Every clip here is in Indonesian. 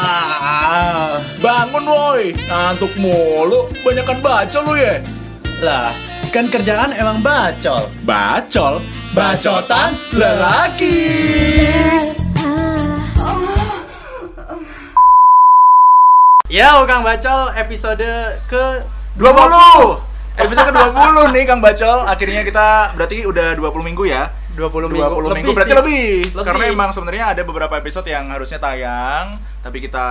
Ah, bangun woi, ngantuk mulu, banyakan baca lu ya. Lah, kan kerjaan emang bacol. Bacol, bacotan lelaki. Ya, Kang Bacol episode ke 20 Episode ke-20 nih Kang Bacol. Akhirnya kita berarti udah 20 minggu ya 20 20 minggu. minggu, Lebih berarti sih. lebih. Lebih. Karena emang sebenarnya ada beberapa episode yang harusnya tayang Tapi kita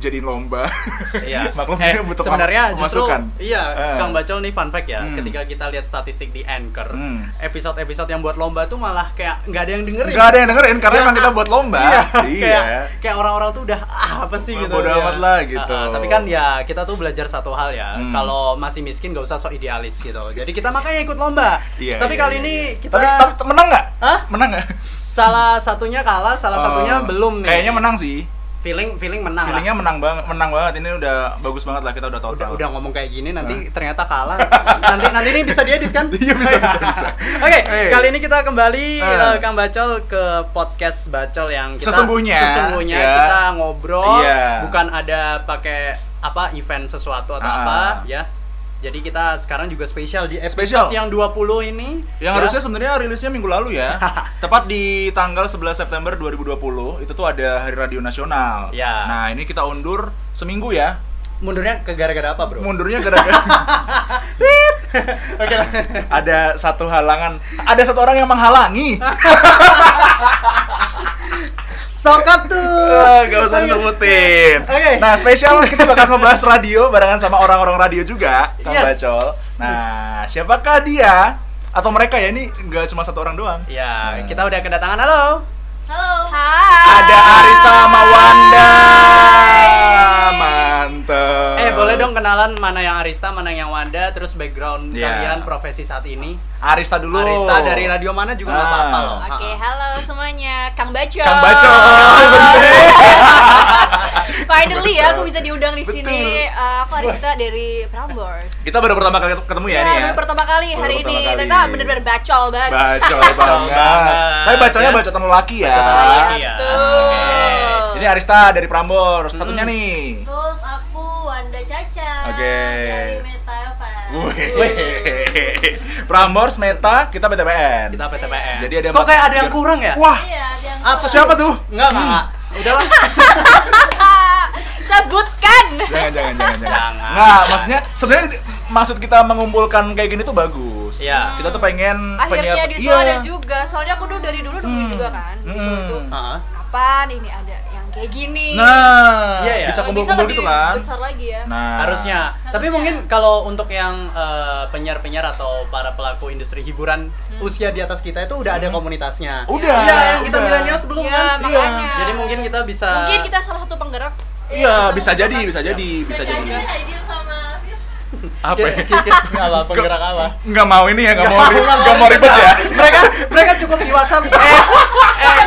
jadiin lomba Iya. Maklum eh, butuh sebenarnya justru pemasukan. iya, Eh. Kang Bacol nih fun fact ya. Hmm. Ketika kita lihat statistik di Anchor, Hmm. episode-episode yang buat lomba tuh malah kayak nggak ada yang dengerin. Gak ada yang dengerin karena Ya, emang kita buat lomba Iya, Iya kayak kayak orang-orang tuh udah ah, apa sih gitu. bodo ya. amat lah gitu. Ah, ah, tapi kan ya kita tuh belajar satu hal ya. Hmm. Kalau masih miskin gak usah sok idealis gitu. Jadi kita makanya ikut lomba. Iya, tapi iya, kali iya, ini iya. kita Tapi, tapi menang nggak? Hah? Menang nggak? salah satunya kalah, salah satunya Oh, belum nih. Kayaknya menang sih feeling feeling menang lah. Feelingnya menang banget, menang banget. Ini udah bagus banget lah kita udah total. udah udah ngomong kayak gini nanti ternyata kalah nanti nanti ini bisa diedit kan Iya, bisa, bisa, bisa. oke Eh. kali ini kita kembali Eh. eh, kang bacol ke podcast bacol yang kita Sesungguhnya, sesungguhnya ya. kita ngobrol Iya. bukan ada pakai apa event sesuatu atau Ah. apa ya jadi kita sekarang juga spesial di episode Spesial. yang 20 ini Yang ya. harusnya sebenarnya rilisnya minggu lalu ya. Tepat di tanggal 11 September 2020 itu tuh ada Hari Radio Nasional. Ya. Nah, ini kita undur seminggu ya. mundurnya ke gara-gara apa bro Mundurnya gara-gara oke ada satu halangan, ada satu orang yang menghalangi. sokap tuh Eh, Gak usah disebutin. Oke. Nah, spesial kita bakal ngebahas radio barengan sama orang-orang radio juga, Kang Yes. Bacol. Nah, siapakah dia? Atau mereka ya ini nggak cuma satu orang doang. ya Nah. kita udah kedatangan halo Halo. Hai. Ada Arista sama Wanda. Kenalan mana yang Arista, mana yang Wanda, terus background Iya. kalian profesi saat ini. Arista dulu. Arista dari radio mana juga nggak Ah. apa-apa loh. Oke, Ha-ha. halo semuanya. Kang Baco. Kang Bacol. Finally ya Bacol. aku bisa diundang di sini. Eh, aku Arista dari Prambors. Kita baru pertama kali ketemu ya, Ya, nih ya. baru pertama kali Baru hari pertama ini. kali. Ternyata bener-bener bacol banget. Bacol banget. Tapi baconya Ya. bacotan lelaki ya. Bacotan Iya, lelaki. ya. betul. Oke. Ini Arista dari Prambors. Satunya Hmm. nih. Terus aku Wanda Caca Oke. Wih. Prambors, Meta, kita PTPN. Kita PTPN. Jadi ada Kok kayak ada yang kurang ya? Wah, Iya, ada yang Apa kurang. siapa tuh? Enggak, enggak, enggak. Udahlah. Sebutkan. Jangan, jangan, jangan, jangan. Jangan. Nggak, maksudnya sebenarnya maksud kita mengumpulkan kayak gini tuh bagus. Iya. Kita tuh pengen Akhirnya penyiar- di iya. Solo ada juga. Soalnya aku dulu dari dulu nungguin Hmm. juga kan. Di Solo Hmm. itu Heeh. kapan ini ada kayak gini. Nah, Iya, ya. bisa kumpul-kumpul gitu kan. Besar lagi ya. Nah, Harusnya. Tapi Harusnya. mungkin kalau untuk yang eh, penyiar-penyiar atau para pelaku industri hiburan usia di atas kita itu udah ada komunitasnya. Hmm. Udah, Iya, yang kita milenial sebelum Iya, kan. makanya. Jadi mungkin kita bisa Mungkin kita salah satu penggerak. Iya, Iya, bisa jadi, bisa jadi, bisa jadi. kan Aidil sama Apa? ya? Apa penggerak apa? Nggak mau ini ya, nggak mau, Nggak mau, ribet ya. mereka mereka cukup di WhatsApp eh, eh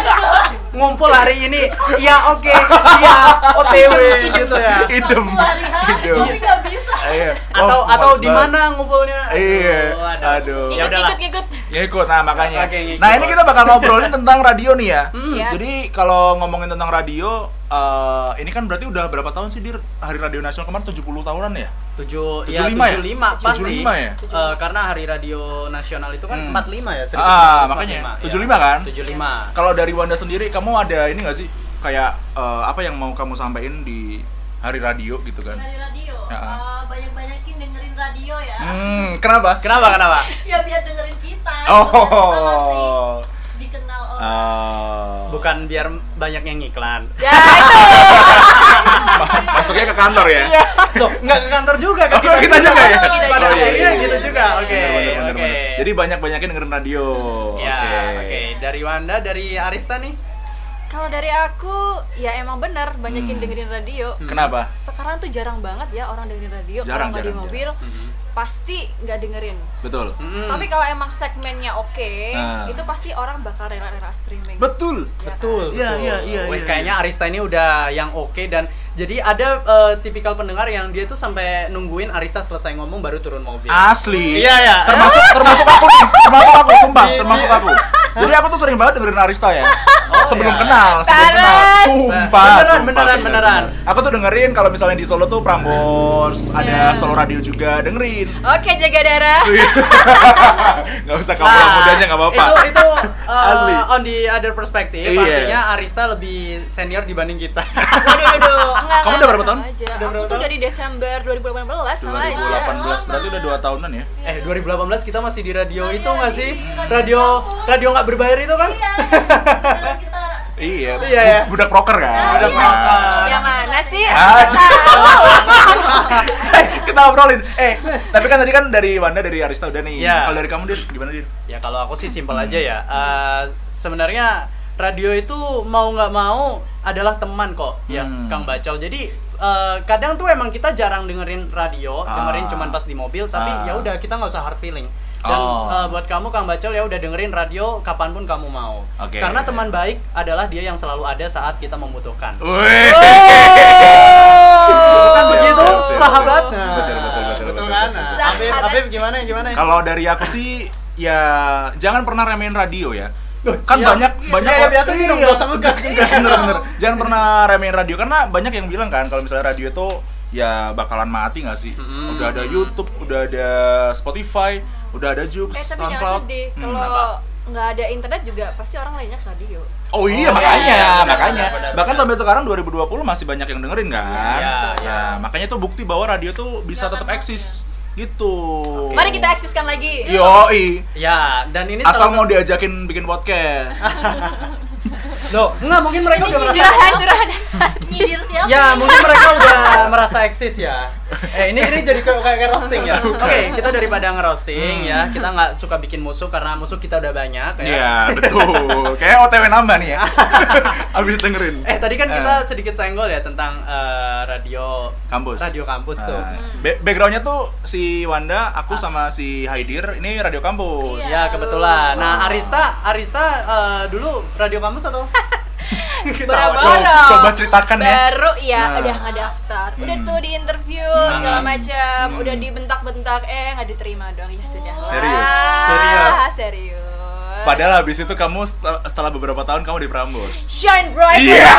ngumpul hari ini ya oke siap OTW gitu ya Idem. Idem. tapi nggak bisa. Iya. atau Oh, atau males di mana ngumpulnya Iya. Aduh, Aduh. ya Ikut udahlah ikut ikut. Ya ikut, nah makanya. Nah ini kita bakal ngobrolin tentang radio nih ya. Hmm. Yes. Jadi kalau ngomongin tentang radio, eh, ini kan berarti udah berapa tahun sih dir Hari Radio Nasional kemarin 70 tahunan ya? tujuh 75 ya ya? 75 pas 75 sih ya? Eh, karena hari radio nasional itu kan Hmm. 45 ya Ah, 1945, makanya. ya. 75 kan? 75 Kalau dari Wanda sendiri, kamu ada ini nggak sih kayak eh, apa yang mau kamu sampaikan di hari radio gitu kan? Dari radio. Ya. Eh, banyak-banyakin dengerin radio ya. Hmm, kenapa? kenapa kenapa Ya biar dengerin kita. Oh. Biar kita masih dikenal orang. Oh. Bukan biar banyak yang ngiklan Ya itu. Masuknya ke kantor ya? Loh, nggak ke kantor juga kan Oh, kita juga ya? Kita Pada akhirnya gitu juga. Oke. Oke. Jadi banyak-banyakin dengerin radio. Ya, Oke. oke. Dari Wanda, dari Arista nih. Kalau dari aku ya emang bener banyakin Hmm. dengerin radio. Kenapa? Sekarang tuh jarang banget ya orang dengerin radio. Jarang, kalau nggak di jarang, mobil pasti nggak dengerin. Betul. Mm-mm. Tapi kalau emang segmennya oke, Nah. itu pasti orang bakal rela-rela streaming. Betul. Ya kan? Betul. Iya, iya, iya, iya, kayaknya Arista ini udah yang oke dan jadi ada eh, tipikal pendengar yang dia tuh sampai nungguin Arista selesai ngomong baru turun mobil. Asli. Iya, ya. Termasuk termasuk aku nih, termasuk aku sumpah, Iya, termasuk iya. aku. Jadi aku tuh sering banget dengerin Arista ya. sebelum iya. kenal, sebelum kenal. Panas. Sumpah, Beneran, sumpah, beneran, beneran. Aku tuh dengerin kalau misalnya di Solo tuh Prambors, ada Iya. Solo Radio juga, dengerin. Oke, jaga darah. Gak usah kamu yang mudanya gak apa-apa. Itu itu uh, Asli. on the other perspective Iya. artinya Arista lebih senior dibanding kita. Waduh, waduh. Enggak, Kamu enggak, udah berapa tahun? Aja. Udah aku berapa tuh tahun? dari Desember 2018 sama aja. 2018 berarti udah 2 tahunan ya. eh 2018 kita masih di radio Iya, itu nggak di sih? radio Radio kampus. radio nggak berbayar itu kan? Iya. Kita Iya, Iya, ya. budak proker kan. Budak Nah. proker. Yang mana sih? Ah. Eh, kita obrolin. Eh, tapi kan tadi kan dari Wanda dari Arista udah nih. Iya. Kalau dari kamu Dir, gimana Dir? Ya kalau aku sih simpel aja ya. Eh, sebenarnya radio itu mau nggak mau adalah teman kok, ya Hmm. Kang Bacol. Jadi eh, kadang tuh emang kita jarang dengerin radio, Ah. dengerin cuman pas di mobil. Tapi Ah. ya udah kita nggak usah hard feeling. Dan Oh. eh, buat kamu Kang Bacol ya udah dengerin radio kapan pun kamu mau. Oke. Karena teman baik adalah dia yang selalu ada saat kita membutuhkan. Wih. Oh. begitu, Siap, siap, sahabat. Nah, Betul, betul, betul, betul, kan? betul. Nah, Afif gimana gimana? Kalau dari aku sih ya jangan pernah remehin radio ya. Duh, kan siap. banyak Iya, banyak iya, orang- biasa gitu, nggak usah ngegas. ngegas bener bener jangan pernah remehin radio karena banyak yang bilang kan kalau misalnya radio itu ya bakalan mati nggak sih Mm. udah ada YouTube udah ada Spotify udah ada Joox Eh, tapi jangan SoundCloud sedih. Hmm, Kalau nggak ada internet juga pasti orang lainnya ke radio. Oh iya Oh, makanya, iya, makanya. benar, benar, Bahkan benar. sampai sekarang 2020 masih banyak yang dengerin kan. Iya, Nah, iya. makanya itu bukti bahwa radio tuh bisa tetap eksis. Gitu. Mari kita eksiskan lagi. Yoi. Ya, dan ini Asal mau diajakin bikin podcast. Loh, enggak mungkin mereka udah merasa Curahan, curahan. nyindir siapa? Ya, mungkin mereka udah merasa eksis ya. Eh, ini ini jadi kayak kayak roasting ya. Oke, kita daripada ngerosting Hmm. ya, kita nggak suka bikin musuh karena musuh kita udah banyak ya. Iya, betul. Kayak OTW nambah nih ya. Abis dengerin. Eh, tadi kan kita Eh, sedikit senggol ya tentang eh, radio kampus. Radio kampus tuh. Nah, ba- backgroundnya tuh si Wanda, aku sama si Haidir ini radio kampus. Ya, Iya. kebetulan. Nah, Arista, Arista eh, dulu radio kampus atau? Boro-boro. Coba, coba ceritakan ya. Baru ya Nah. udah ngedaftar. Udah Hmm. tuh di interview Hmm. segala macam, Hmm. udah dibentak-bentak eh nggak diterima dong. Ya sudah. Serius? Serius? Serius. Padahal habis itu kamu setel- setelah beberapa tahun kamu di Prambors. shine bright. Iya. Ya.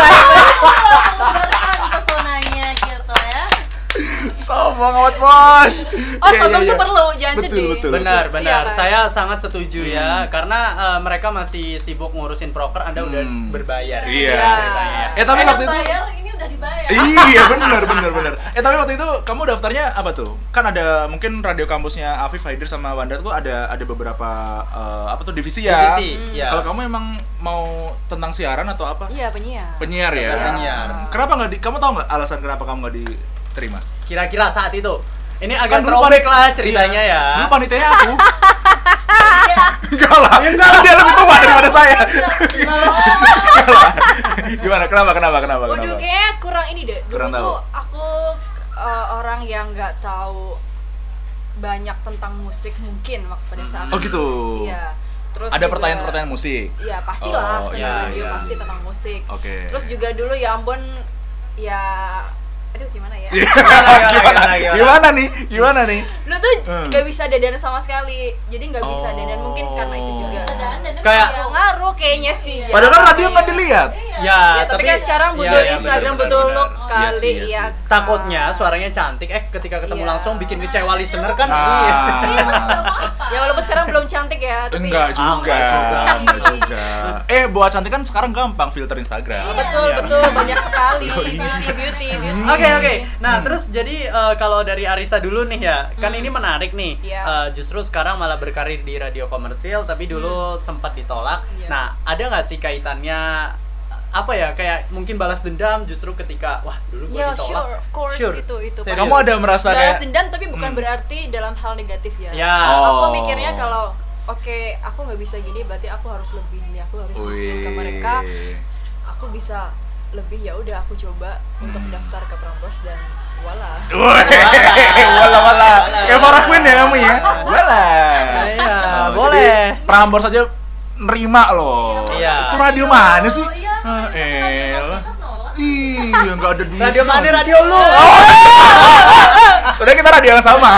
Sombong amat bos. Oh, sombong tuh perlu, jangan betul, sedih. Betul, Benar, betul. benar. Iya kan? Saya sangat setuju ya, karena eh, mereka masih sibuk ngurusin proker, Anda udah Hmm. berbayar. Iya. ceritanya ya. Eh tapi Saya waktu itu bayar, ini udah dibayar. Iya benar benar benar. Eh tapi waktu itu kamu daftarnya apa tuh? Kan ada mungkin radio kampusnya Afif Haidir sama Wanda tuh ada ada beberapa eh, apa tuh divisi ya. Divisi, Hmm. ya. Kalau kamu emang mau tentang siaran atau apa? Iya, penyiar. Penyiar ya. Penyiar. Kenapa nggak di? Kamu tahu nggak alasan kenapa kamu nggak diterima? Kira-kira saat itu. Ini agak Kan throwback panit- lah ceritanya iya. ya. Dulu panitianya aku. Iya. Enggak lah. Enggak lah. Dia lebih tua daripada saya. Enggak lah. Gimana? Kenapa? Kenapa? Kenapa? Waduh, Kenapa? kayaknya kurang ini deh. Dulu Kurang tahu. tuh aku uh, orang yang nggak tahu banyak tentang musik mungkin waktu pada saat Oh gitu. Iya. Terus Ada pertanyaan-pertanyaan musik. Iya pastilah Oh, iya, radio iya. pasti tentang musik. Oke. Terus juga dulu ya ampun ya aduh gimana ya? Iya. Gimana, gimana, gimana, gimana? gimana nih? Gimana nih? Dulu tuh Hmm. gak bisa dandan sama sekali. Jadi nggak bisa Oh. dandan mungkin karena itu juga. Bisa dandan, Kayak- Ya, ngaruh kayaknya sih. ya. Padahal kan radio nggak dilihat. Iya. Ya, Ya, tapi, kan sekarang ya, butuh ya, Instagram, benar, butuh benar. look Iya kali iya ya. kan? Takutnya suaranya cantik, eh ketika ketemu Iya. langsung bikin kecewa listener kan. Nah. Iya. Ya walaupun sekarang belum cantik ya, tapi Enggak Ah, juga. enggak juga. Enggak juga. Eh, buat cantik kan sekarang gampang filter Instagram. Oh, betul Iya. betul banyak sekali beauty beauty beauty. Oke oke. Nah Hmm. terus jadi eh, kalau dari Arista dulu nih ya, kan Hmm. ini menarik nih. Iya. Eh, justru sekarang malah berkarir di radio komersil, tapi dulu sempat ditolak. Hmm. Yes. Nah ada nggak sih kaitannya apa ya kayak mungkin balas dendam justru ketika wah dulu gue Ya ditolak. sure, of course Sure. itu itu. Serius. Kamu ada merasa balas kayak dendam tapi bukan Hmm. berarti dalam hal negatif ya. Ya. Oh. Aku mikirnya kalau oke aku nggak bisa gini berarti aku harus lebih nih aku harus ke mereka aku bisa lebih ya udah aku coba untuk Hmm. daftar ke Prambors dan wala wala wala. Kayak Farah Queen ya kamu ya. Wala. Iya, Oh, boleh. Prambors saja nerima loh. Iya. Itu radio mana sih? Oh, iya. Nggak ada duit. Radio mana radio lu? Sebenarnya kita radio yang sama.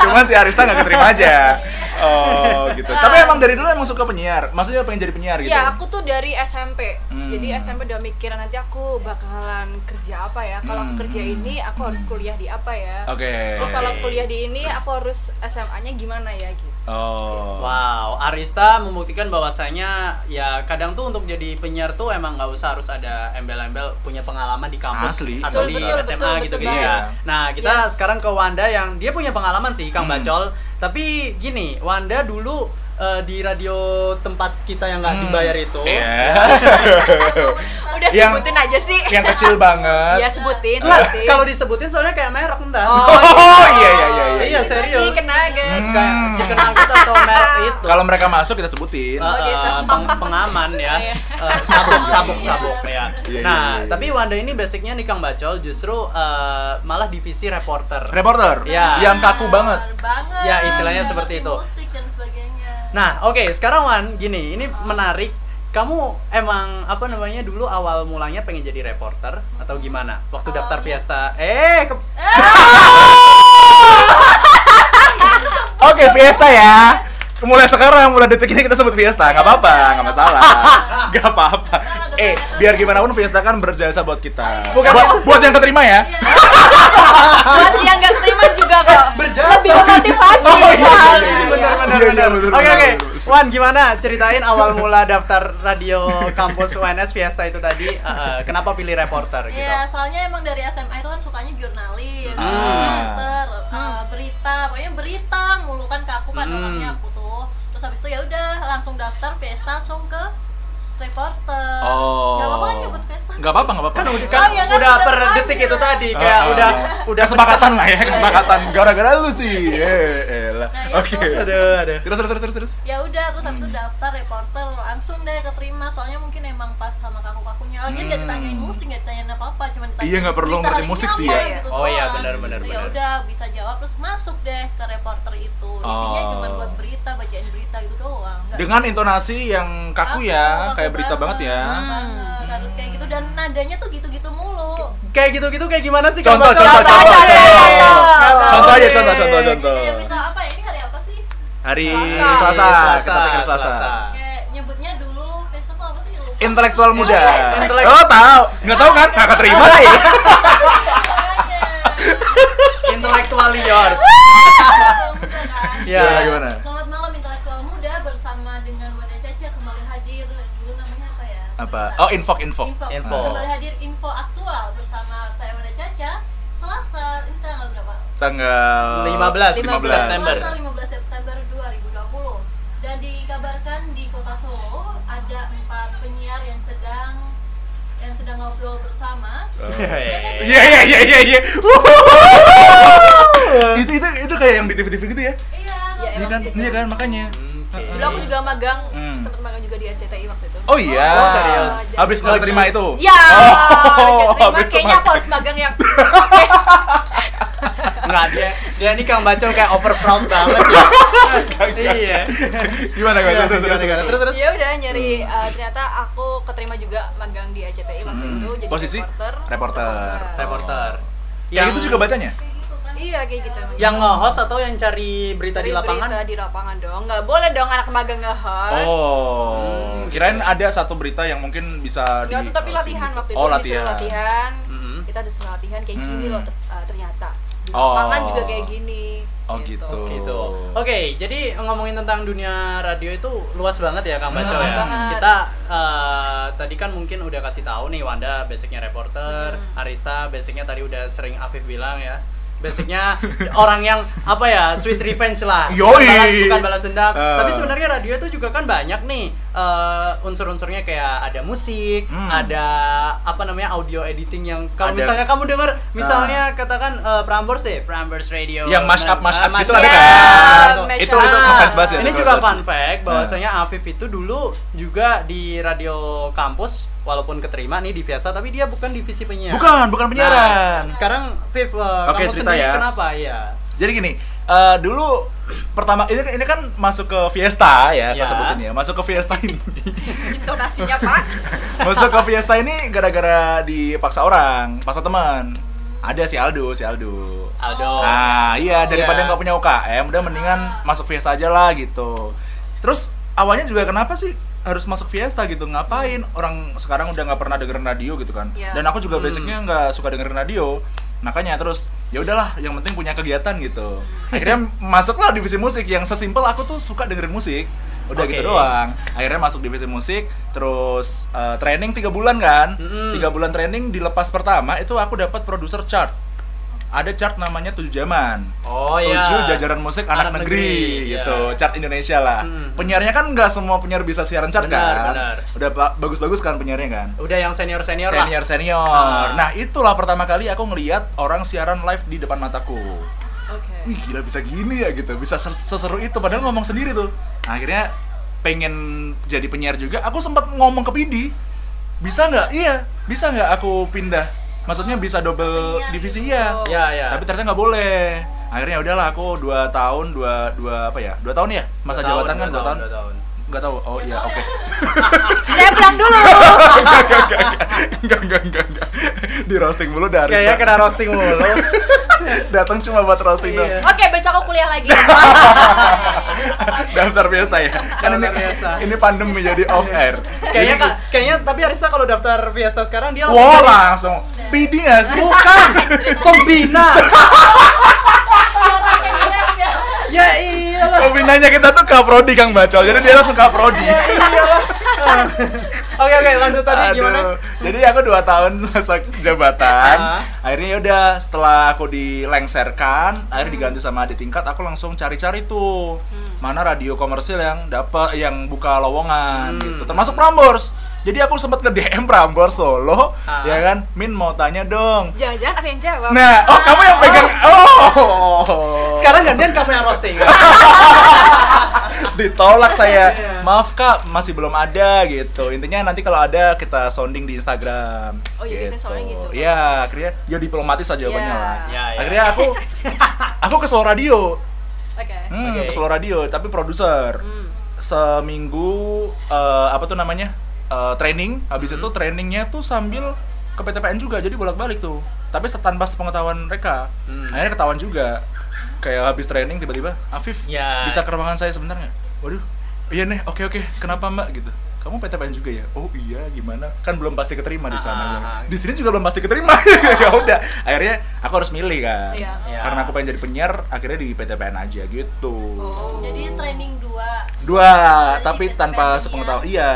Cuman si Arista nggak keterima aja. Oh, gitu. Tapi emang dari dulu emang suka penyiar? Maksudnya pengen jadi penyiar gitu? Ya, aku tuh dari SMP. Hmm. Jadi SMP udah mikirin nanti aku bakalan kerja apa ya. Kalau aku Hmm. kerja ini, aku harus kuliah di apa ya. Oke. Terus kalau kuliah di ini, aku harus SMA-nya gimana ya gitu. Oh. Wow, Arista membuktikan bahwasanya ya kadang tuh untuk jadi penyiar tuh emang nggak usah harus ada embel-embel punya pengalaman di kampus Asli. atau Betul, di betul, SMA betul, gitu betul gitu ya. Nah kita Yes. sekarang ke Wanda yang dia punya pengalaman sih Kang Hmm. Bacol. Tapi gini, Wanda dulu eh, di radio tempat kita yang nggak Hmm. dibayar itu. Iya. Udah Yang- sebutin aja sih. Yang kecil banget. Ya sebutin, Nggak, sebutin. kalau disebutin soalnya kayak merek entar. Oh, Oh, iya iya iya iya. Iya, Itu serius. Chicken nugget. Hmm. Kayak chicken nugget atau merek itu. Kalau mereka masuk kita sebutin. Oh, gitu. eh, peng- pengaman ya Iya. Eh, sabuk sabuk sabuk ya Iya, nah iya, iya. tapi Wanda ini basicnya nih Kang Bacol justru eh, malah divisi reporter Reporter. Iya. Yang kaku banget. banget Ya, istilahnya seperti itu. Nah oke sekarang Wan gini ini menarik. Kamu emang apa namanya dulu awal mulanya pengen jadi reporter atau gimana? Waktu daftar Awalnya- Fiesta? Eh ke- Oke, Fiesta ya. Mulai sekarang, mulai detik ini kita sebut Fiesta, nggak apa-apa, nggak masalah, nggak apa-apa. Eh, biar gimana pun Fiesta kan berjasa buat kita. Bukan- buat, buat yang keterima ya. Buat yang nggak terima juga kok. Berjasa. Lebih memotivasi. Oh, iya, iya, iya, Iya. iya. benar benar Iya, iya, benar bener, oke bener, oke. Wan gimana ceritain awal mula daftar radio kampus UNS Fiesta itu tadi eh, eh, kenapa pilih reporter gitu Ya, soalnya emang dari SMA itu kan sukanya jurnalis, Ah. reporter, uh, berita, pokoknya berita mulu kan ke aku kan Hmm. orangnya aku tuh. Terus habis itu ya udah langsung daftar Fiesta langsung ke reporter. Oh. Gak apa-apa kan nyebut Fiesta? Nggak apa-apa, nggak apa-apa. kan udah Oh, kan iya kan, udah per terlanjur. detik itu tadi kayak Ah, udah ah. udah kesepakatan lah ya, kesepakatan. Gara-gara lu sih. Eh, elah. Nah, Oke. aduh aduh Terus terus terus terus terus. ya udah terus habis itu daftar reporter langsung deh keterima soalnya mungkin emang pas sama kaku-kakunya lagi nggak Hmm. ditanyain musik nggak ditanyain apa apa cuma ditanyain Iya, nggak perlu ngerti musik sih ya. gitu Oh iya, doang. benar, benar, ya benar. udah bisa jawab terus masuk deh ke reporter itu isinya Oh. cuma buat berita bacain berita gitu doang Dengan intonasi yang kaku ya, kayak berita banget ya. banget, harus kayak gitu dan nadanya tuh gitu-gitu mulu kayak gitu gitu kayak gimana sih Contoh, contoh, contoh, contoh. Nggak tahu Contoh aja, contoh, contoh, contoh. kayak misal apa ya ini hari apa sih Hari Selasa. Selasa, kita take hari Selasa. kayak nyebutnya dulu tuh apa sih lupa Intelektual muda. Intelek- Oh, tahu. Nggak tahu kan? Nggak keterima sih. intellectual yours Intelektual muda kan Iya. Gimana, gimana? Selamat malam intelektual muda bersama dengan Wanda Caca kembali hadir dulu namanya apa? Oh, info, info. Info. Info. Kembali hadir info aktual bersama saya Wanda Caca. Selasa, ini tanggal berapa? Tanggal 15 15. September Selasa 15 September 2020. Dan dikabarkan di Kota Solo ada empat penyiar yang sedang yang sedang ngobrol bersama. Iya iya iya iya iya. itu itu itu kayak yang di TV-TV gitu ya? Iya, Iya, Iya kan? gitu. Iya kan makanya. Oke. Dulu aku juga magang, Hmm. sempat magang juga di RCTI waktu itu. Oh iya. Oh, serius? Habis nggak terima itu? Ya, Oh, udah terima. Kayaknya aku magang. harus magang yang Enggak dia dia ini Kang Bacol kayak over proud banget ya. iya. Gimana gimana? Gimana, Terus, terus, gimana, terus. gimana? Terus terus. ya udah nyari eh, ternyata aku keterima juga magang di RCTI waktu Hmm. itu jadi Posisi? reporter. Reporter. Reporter. Yang itu juga bacanya? Gitu. Iya kayak gitu. yang nge-host atau yang cari berita di Cari lapangan? Berita di lapangan dong. Nggak boleh dong anak magang nge-host. Oh, Hmm, kirain ada satu berita yang mungkin bisa di Nggak tuh tapi latihan waktu itu Oh, disuruh latihan. latihan. Mm-mm. Kita disuruh latihan kayak gini Hmm. loh eh, ternyata. Di Oh. lapangan juga kayak gini. Oh, gitu. gitu. Oke, jadi ngomongin tentang dunia radio itu luas banget ya Kang Luas ya. banget. Kita eh, tadi kan mungkin udah kasih tahu nih Wanda basicnya reporter, Hmm. Arista basicnya tadi udah sering Afif bilang ya. Basicnya orang yang apa ya sweet revenge lah, bukan Yoi. balas, bukan balas dendam. Eh. Tapi sebenarnya radio itu juga kan banyak nih eh, unsur-unsurnya kayak ada musik, Hmm. ada apa namanya audio editing yang kalau misalnya kamu dengar misalnya katakan eh, Prambors deh, Prambors Radio. Yang mash up, mash up Nah, mash ada kan? Mash Itu itu Nah, ngefans banget ya. Ini juga fun fact Nah. bahwasanya Afif itu dulu juga di radio kampus walaupun keterima nih di Viasa tapi dia bukan divisi penyiar. Bukan, bukan penyiaran. Nah, sekarang Viv uh, Oke, kamu cerita sendiri ya. kenapa ya? Jadi gini, eh, dulu pertama ini ini kan masuk ke Fiesta ya, Ya. sebutin ya. Masuk ke Fiesta ini. Intonasinya Pak. masuk ke Fiesta ini gara-gara dipaksa orang, paksa teman. Ada si Aldo, si Aldo. Aldo. Nah, iya daripada Iya. nggak punya UKM, udah mendingan masuk Fiesta aja lah gitu. Terus awalnya juga kenapa sih harus masuk Fiesta gitu ngapain orang sekarang udah nggak pernah dengerin radio gitu kan Iya. dan aku juga Hmm. basicnya nggak suka dengerin radio makanya terus ya udahlah yang penting punya kegiatan gitu. Akhirnya masuklah divisi musik yang sesimpel aku tuh suka dengerin musik. Udah Oke. gitu doang. Akhirnya masuk divisi musik terus eh, training tiga bulan kan. Tiga bulan training di lepas pertama itu aku dapat produser chart ada chart namanya tujuh zaman Oh tujuh iya. jajaran musik anak, Anak negeri, negeri, gitu iya. chart Indonesia lah Hmm. penyiarnya kan nggak semua penyiar bisa siaran chart Benar, kan benar. udah ba- bagus-bagus kan penyiarnya kan Udah yang senior senior, lah. senior senior Ah. nah itulah pertama kali aku ngelihat orang siaran live di depan mataku Oke. wih gila bisa gini ya gitu bisa ses- seseru itu padahal ngomong sendiri tuh Nah, akhirnya pengen jadi penyiar juga aku sempat ngomong ke Pidi bisa nggak iya bisa nggak aku pindah maksudnya bisa double Penyiar divisi gitu. ya Ya ya. tapi ternyata nggak boleh akhirnya udahlah aku dua tahun dua dua apa ya dua tahun ya masa Dua jabatan kan dua tahun, dua tahun. Nggak tahu oh iya oke Saya pulang dulu. enggak enggak enggak enggak enggak enggak enggak di roasting mulu dari Kayaknya kena roasting mulu. datang cuma buat roasting Iya. Oke, besok aku kuliah lagi. daftar biasa ya kan ini biasa. ini pandemi jadi off air kayaknya Kak, kayaknya tapi Arisa kalau daftar Fiesta sekarang dia Wah jadi- langsung PD sih? bukan pembina. Ya. Pembinanya kita tuh kaprodi Kang Bacol, jadi dia langsung kaprodi. Ya iyalah. Oke oke lanjut tadi Aduh. gimana? Jadi aku dua tahun masa jabatan. Ah. Akhirnya ya udah setelah aku dilengserkan, akhirnya diganti sama adik tingkat, aku langsung cari-cari tuh mana radio komersil yang dapat yang buka lowongan Hmm. gitu. Termasuk Prambors. Jadi aku sempat ke DM Prambors Solo, Ah. ya kan? Min mau tanya dong. Jangan-jangan aku yang jawab. Nah, oh kamu yang pegang. Oh. Sekarang gantian kamu yang roasting. ditolak saya Iya. maaf kak masih belum ada gitu intinya nanti kalau ada kita sounding di Instagram Oh iya, biasanya soalnya gitu. Iya, akhirnya ya diplomatis aja jawabannya Iya. lah Ya, ya. akhirnya aku aku ke Solo Radio Oke. hmm, Oke. ke Solo Radio tapi produser Hmm. seminggu eh, apa tuh namanya eh, training habis Hmm. itu trainingnya tuh sambil ke PTPN juga jadi bolak-balik tuh tapi tanpa sepengetahuan mereka Hmm. akhirnya ketahuan juga kayak habis training tiba-tiba Afif Ya. bisa ke ruangan saya sebentar nggak waduh iya nih oke oke kenapa mbak gitu kamu PTPN juga ya oh iya gimana kan belum pasti keterima di sana Ah, ah, di sini juga belum pasti keterima ya udah akhirnya aku harus milih kan Iya. Iya. karena aku pengen jadi penyiar akhirnya di PTPN aja gitu Oh. Jadi training dua. dua Jadi tapi PTPN tanpa sepengetahuan iya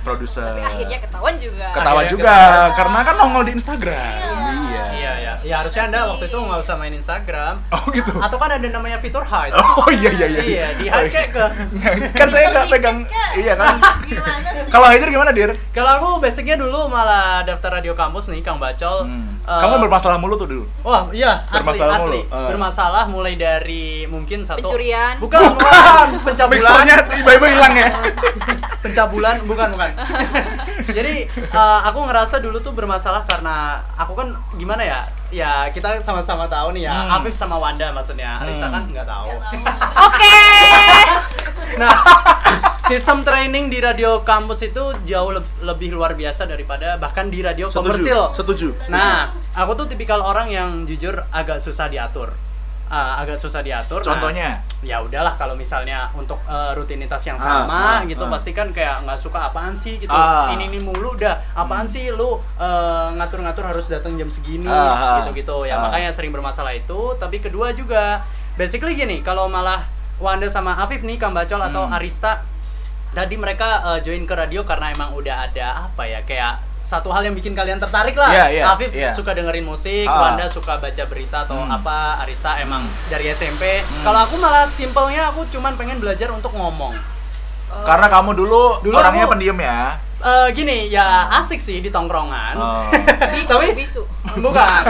produser. Tapi akhirnya ketahuan juga. Akhirnya juga ketahuan. karena kan nongol di Instagram iya Iya ya. Ya harusnya anda waktu itu nggak usah main Instagram. oh gitu Atau kan ada namanya fitur hide. oh iya iya iya Iya, di Oh, hide kayak ke. kan saya nggak pegang iya kan Gimana sih? kalau Haider gimana dir Kalau aku basicnya dulu malah daftar radio kampus nih Kang Bacol. Hmm. Eh, kamu bermasalah mulu tuh dulu Wah iya asli Bermasalah asli mulu, eh. bermasalah mulai dari mungkin satu Pencurian. bukan bukan pencabulan tiba-tiba hilang ya pencabulan bukan bukan jadi eh, aku ngerasa dulu tuh bermasalah karena aku kan gimana ya ya kita sama-sama tahu nih ya Hmm. Afif sama Wanda maksudnya Arista Hmm. kan nggak tahu. Oke. nah sistem training di radio kampus itu jauh leb- lebih luar biasa daripada bahkan di radio komersil setuju Nah, aku tuh tipikal orang yang jujur agak susah diatur. Ah, agak susah diatur. Nah, contohnya ya udahlah kalau misalnya untuk eh, rutinitas yang sama ah, gitu ah. pasti kan kayak nggak suka apaan sih gitu. Ah. Ini ini mulu dah. Apaan sih lu eh, ngatur-ngatur harus datang jam segini ah. gitu-gitu. Ya Ah. makanya sering bermasalah itu. Tapi kedua juga basically gini, kalau malah Wanda sama Afif nih Kang Bacol atau Hmm. Arista tadi mereka eh, join ke radio karena emang udah ada apa ya kayak satu hal yang bikin kalian tertarik lah. Iya, iya, Afif iya. suka dengerin musik, Ah. Wanda suka baca berita atau Hmm. apa, Arista emang dari SMP. Hmm. Kalau aku malah simpelnya aku cuman pengen belajar untuk ngomong. Oh. karena kamu dulu, Dulu orangnya aku- pendiam ya Eh, gini, ya asik sih di tongkrongan. Oh. bisu, Tapi- bisu. Bukan.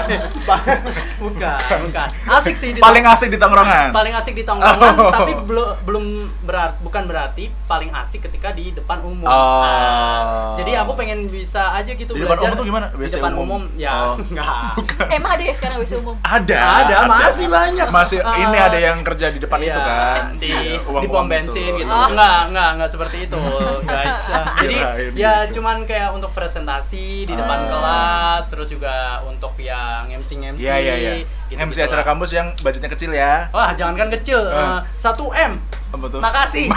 bukan, bukan. Asik sih di paling tong- asik di tongkrongan paling asik di tongkrongan, Oh. tapi belum belum berarti bukan berarti paling asik ketika di depan umum. Oh. Nah, jadi aku pengen bisa aja gitu Di depan belajar. umum tuh gimana? Di WC depan umum? umum, ya Oh. enggak. Emang ada ya sekarang WC umum? ada Ada, masih banyak. masih Ah. ini ada yang kerja di depan Iya, itu kan di di pom bensin gitu. Oh. Enggak, enggak, enggak seperti itu, guys. Jadi Kirain ya gitu. cuman kayak untuk presentasi di depan Ah. kelas, terus juga untuk yang MC-MC. Iya iya iya. gitu MC acara kampus yang budgetnya kecil ya. Wah, jangankan kecil, Ah. eh, 1 M. Apa tuh? Makasih.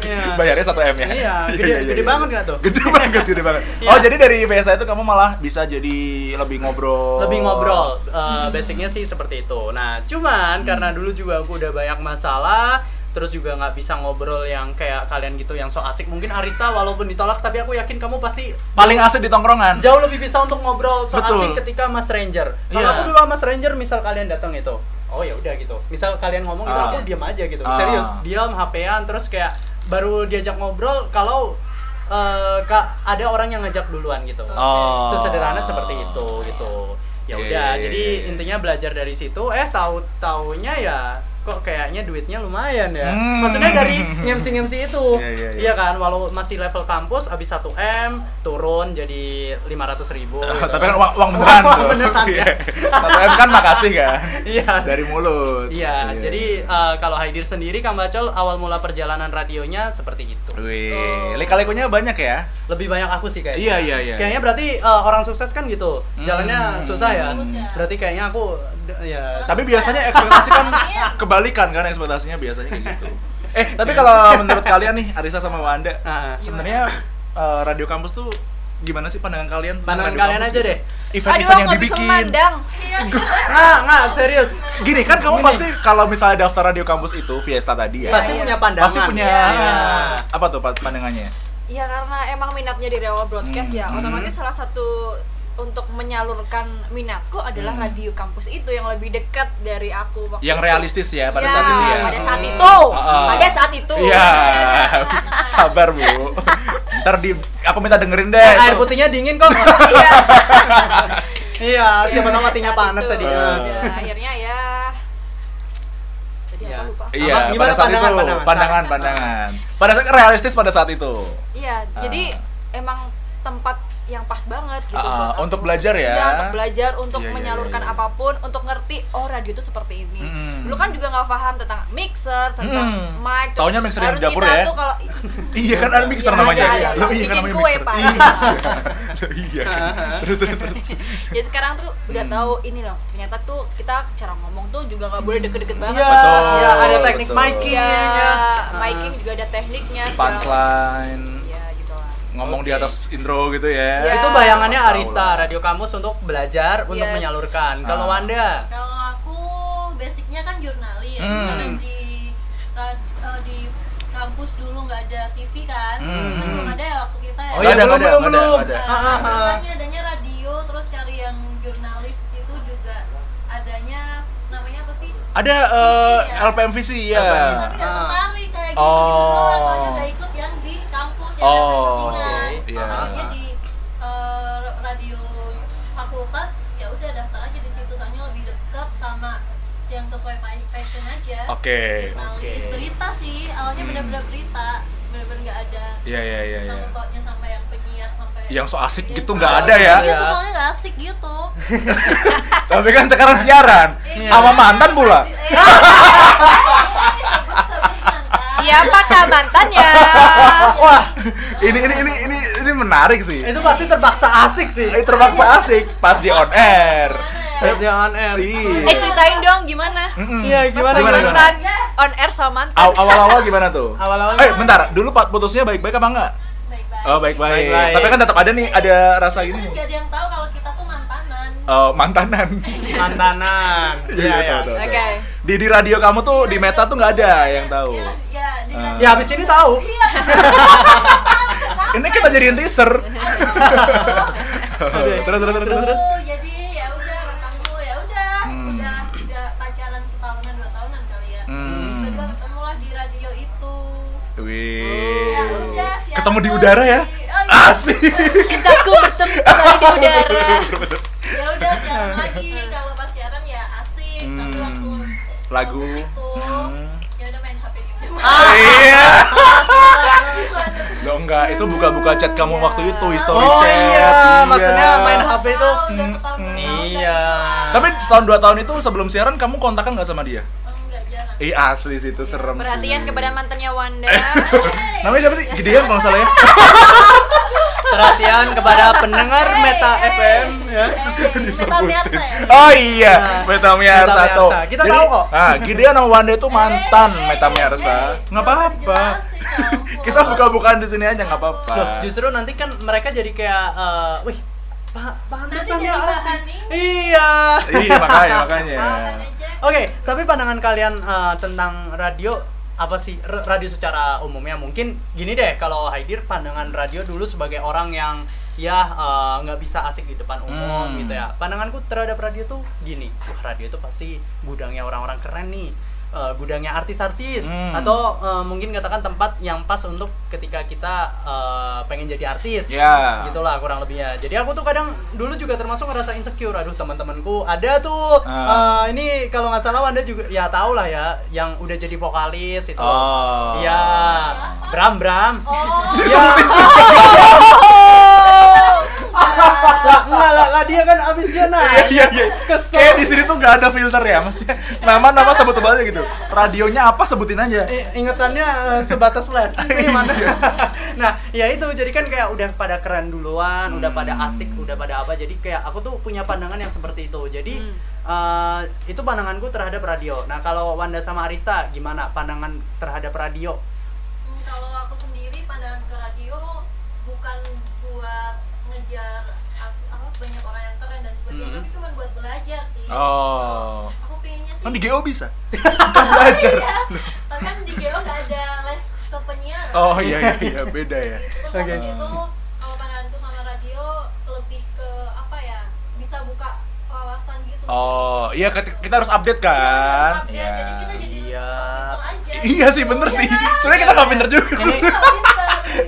Iya. Bayarnya 1 M ya? Iya, gede- gede banget nggak tuh? Gede banget, gede banget. Iya. Oh, jadi dari Fiesta itu kamu malah bisa jadi lebih ngobrol. lebih ngobrol Eh, basicnya sih seperti itu nah cuman karena dulu juga aku udah banyak masalah terus juga nggak bisa ngobrol yang kayak kalian gitu yang so asik mungkin Arista walaupun ditolak tapi aku yakin kamu pasti Paling asik di tongkrongan. jauh lebih bisa untuk ngobrol so Betul. asik ketika mas stranger kalau Iya. aku dulu sama stranger misal kalian datang itu oh ya udah gitu misal kalian ngomong gitu Ah. aku diam aja gitu Ah. serius diam hp-an terus kayak baru diajak ngobrol kalau eh, ka- ada orang yang ngajak duluan gitu Oh. sesederhana seperti itu gitu ya Iya, udah iya, jadi iya. intinya belajar dari situ eh tahu taunya ya kok kayaknya duitnya lumayan ya Hmm. maksudnya dari ngemsi ngemsi itu Iya, iya, iya. iya kan walau masih level kampus abis 1 m turun jadi 500 ribu gitu. Tapi kan uang, uang beneran Uang tuh. beneran, ya. Satu M kan makasih kan. iya Dari mulut. iya jadi eh, kalau Haidir sendiri Kang Bacol awal mula perjalanan radionya seperti itu Wih, lika-likunya banyak ya. lebih banyak aku sih kayaknya Iya, iya, iya. kayaknya berarti eh, orang sukses kan gitu jalannya Hmm. susah ya ya. berarti kayaknya aku ya Tapi biasanya ekspektasi kan kebalikan kan ekspektasinya biasanya kayak gitu. Eh, tapi kalau menurut kalian nih Arista sama Wanda, Ah, sebenarnya eh, radio kampus tuh gimana sih pandangan kalian? tentang Pandangan kalian aja gitu? deh. Event-event Aduh, yang dibikin. memandang. Iya. nggak nggak serius Gini kan kamu Gini. pasti kalau misalnya daftar radio kampus itu Fiesta tadi ya. pasti iya. punya pandangan Pasti punya Iya. apa tuh pa- pandangannya? Ya karena emang minatnya dari awal broadcast ya, Hmm. otomatis salah satu untuk menyalurkan minatku adalah Hmm. radio kampus itu yang lebih dekat dari aku waktu Yang itu. realistis ya pada Ya, saat itu ya. Pada saat Oh. itu, Ah. pada saat itu. Iya. Sabar, Bu. Ntar di aku minta dengerin deh. Eh, air putihnya dingin kok Iya. iya siapa tahu matinya panas tadi udah, akhirnya ya. Jadi Iya. apa lupa? Iya, Apa? Gimana pada saat pandangan, itu pandangan? pandangan, pandangan. Pada saat realistis pada saat itu. Iya, Ah. jadi emang tempat yang pas banget gitu Ah, buat aku. untuk belajar ya. Iya, untuk belajar, untuk Iya, iya, menyalurkan iya, iya. apa pun, untuk ngerti oh radio itu seperti ini. Mm. Dulu kan juga nggak paham tentang mixer, tentang Mm. mic. Taunya mixer yang harus di dapur kita ya. tuh kalau Iya kan ada mixer Iya, namanya. ada. Loh, iya kan Bikin namanya kue, mixer. Iya. Iya. Terus terus terus. ya sekarang tuh udah Hmm. tahu ini loh. Ternyata tuh kita cara ngomong tuh juga nggak boleh deket-deket banget. Iya, Betul, iya, ada teknik miking Iya, ya. miking juga ada tekniknya. Punchline. Iya. Ngomong di Oke. atas intro gitu ya. Iya. itu bayangannya Arista lah. radio kampus untuk belajar untuk Yes. menyalurkan kalau Ah. Wanda Kalau aku basicnya kan jurnalis Hmm. karena di eh, di kampus dulu nggak ada TV kan, Hmm. kan belum ada ya waktu kita ya. Oh iya, Nggak ada, belum, belum, belum. ada. Ah, ah. Makanya adanya radio, terus cari yang jurnalis itu juga adanya namanya apa sih? Ada eh, Visi ya? LPMVC ya. Tapi nggak Ah. tertarik kayak gitu Oh. gitu doang. Soalnya udah ikut yang di yang Oh, ada pendampingan. oke. Iya. Akhirnya di eh, radio fakultas ya udah daftar aja di situ soalnya lebih deket sama yang sesuai pa- passion aja. Oke. Jurnalis Oke. berita sih, awalnya Hmm. benar-benar berita, benar-benar nggak ada Iya iya iya. iya. sangkut pautnya sama yang penyiar sampai Yang so asik Yang gitu nggak ada ya. Gitu, Iya. soalnya nggak asik gitu. Tapi kan sekarang siaran Iya. sama mantan pula. Siapakah mantannya? wah Ini ini ini ini ini menarik sih. itu pasti terpaksa asik sih Eh, terpaksa asik pas di on air. Pas dia on air Iya. eh ceritain dong gimana? Iya, Pas gimana, sama gimana, mantan on air sama mantan. Aw- Awal-awal gimana tuh? Awal-awal Eh, bentar. Dulu Pak putusnya baik-baik apa enggak? Baik-baik. Oh, baik-baik. Tapi kan tetap ada nih ada rasa Terus ini. gak ada yang tahu kalau kita tuh mantanan. Oh, mantanan. mantanan iya iya tahu, tahu. Oke. Di di radio kamu tuh di meta tuh nggak ada yang tahu. Ya, ya, di Ah. radio. ya habis ini tahu Iya. Ini kita jadiin teaser. Terus terus terus terus. terus. Oh, jadi ya udah ketemu ya udah Hmm. udah udah pacaran setahunan dua tahunan kali ya. Hmm. Tiba-tiba ketemu lah di radio itu. Wih. Ya udah. Ketemu di udara ya? oh, iya. Asik. Cintaku bertemu di udara. Ya udah siaran lagi. Kalau Lagu. Hmm. ya udah main HP di Ah, iya. Lo enggak, itu buka-buka chat kamu waktu itu, history oh chat. iya maksudnya main HP itu setahun, dua tahun, iya Tapi setahun dua tahun itu sebelum siaran kamu kontakan nggak sama dia? Oh, enggak jarang. Ih asli sih itu serem Perhatian sih. kepada mantannya Wanda. Namanya siapa sih? Gideon kalau salah ya. perhatian kepada pendengar Eh, Meta eh, FM ya. Meta Disebutin. Miarsa ya? Oh iya, Nah, Meta satu. Miarsa. Kita tahu kok. Nah, Gideon sama Wanda itu mantan Eh, Metamiarsa. eh, Nggak jangan apa-apa. Kita buka-bukaan di sini aja nggak apa-apa. Loh, justru nanti kan mereka jadi kayak eh, wih, pa pantesan ya jadi. Iya. Iya, makanya, makanya. Oke, tapi pandangan kalian eh, tentang radio apa sih radio secara umumnya? Mungkin gini deh kalau Haidir pandangan radio dulu sebagai orang yang ya eh, nggak bisa asik di depan umum Hmm. gitu ya. Pandanganku terhadap radio tuh gini wah radio itu pasti gudangnya orang-orang keren nih eh, gudangnya artis-artis. Hmm. atau eh, mungkin katakan tempat yang pas untuk ketika kita eh, pengen jadi artis. Ya. gitulah kurang lebihnya jadi aku tuh kadang dulu juga termasuk ngerasa insecure. Aduh teman-temanku ada tuh. Ah. eh, ini kalau nggak salah anda juga ya tau lah ya yang udah jadi vokalis itu. Oh. iya. Bram Bram. Oh, lah enggak lah, lah dia kan abisnya nah Iya iya iya. kesel Kayak di sini tuh nggak ada filter ya, maksudnya nama-nama sebut aja gitu. Radionya apa sebutin aja. I- ingetannya eh, sebatas flash nih mana Iya. nah ya itu jadi kan kayak udah pada keren duluan udah pada Hmm. asik udah pada apa jadi kayak aku tuh punya pandangan yang seperti itu jadi Hmm. eh, itu pandanganku terhadap radio nah kalau Wanda sama Arista gimana pandangan terhadap radio Hmm, kalau aku sendiri pandangan ke radio bukan buat ngejar apa banyak orang yang keren dan sebagainya, Hmm. tapi cuma buat belajar sih. Oh. Aku pengennya sih. Kan di GO bisa. Kan belajar. Iya. Tapi kan di GEO nggak ada les ke penyiaran. Oh iya iya iya beda ya. Gitu. Terus Oke. habis itu kalau pandanganku sama radio lebih ke apa ya? Bisa buka wawasan gitu. sih. Oh, iya ket- kita harus update Iya, kan? update. Jadi kita jadi Iya. sok pinter aja. Iya sih bener Iya sih. kan? Sebenarnya kita nggak pinter juga.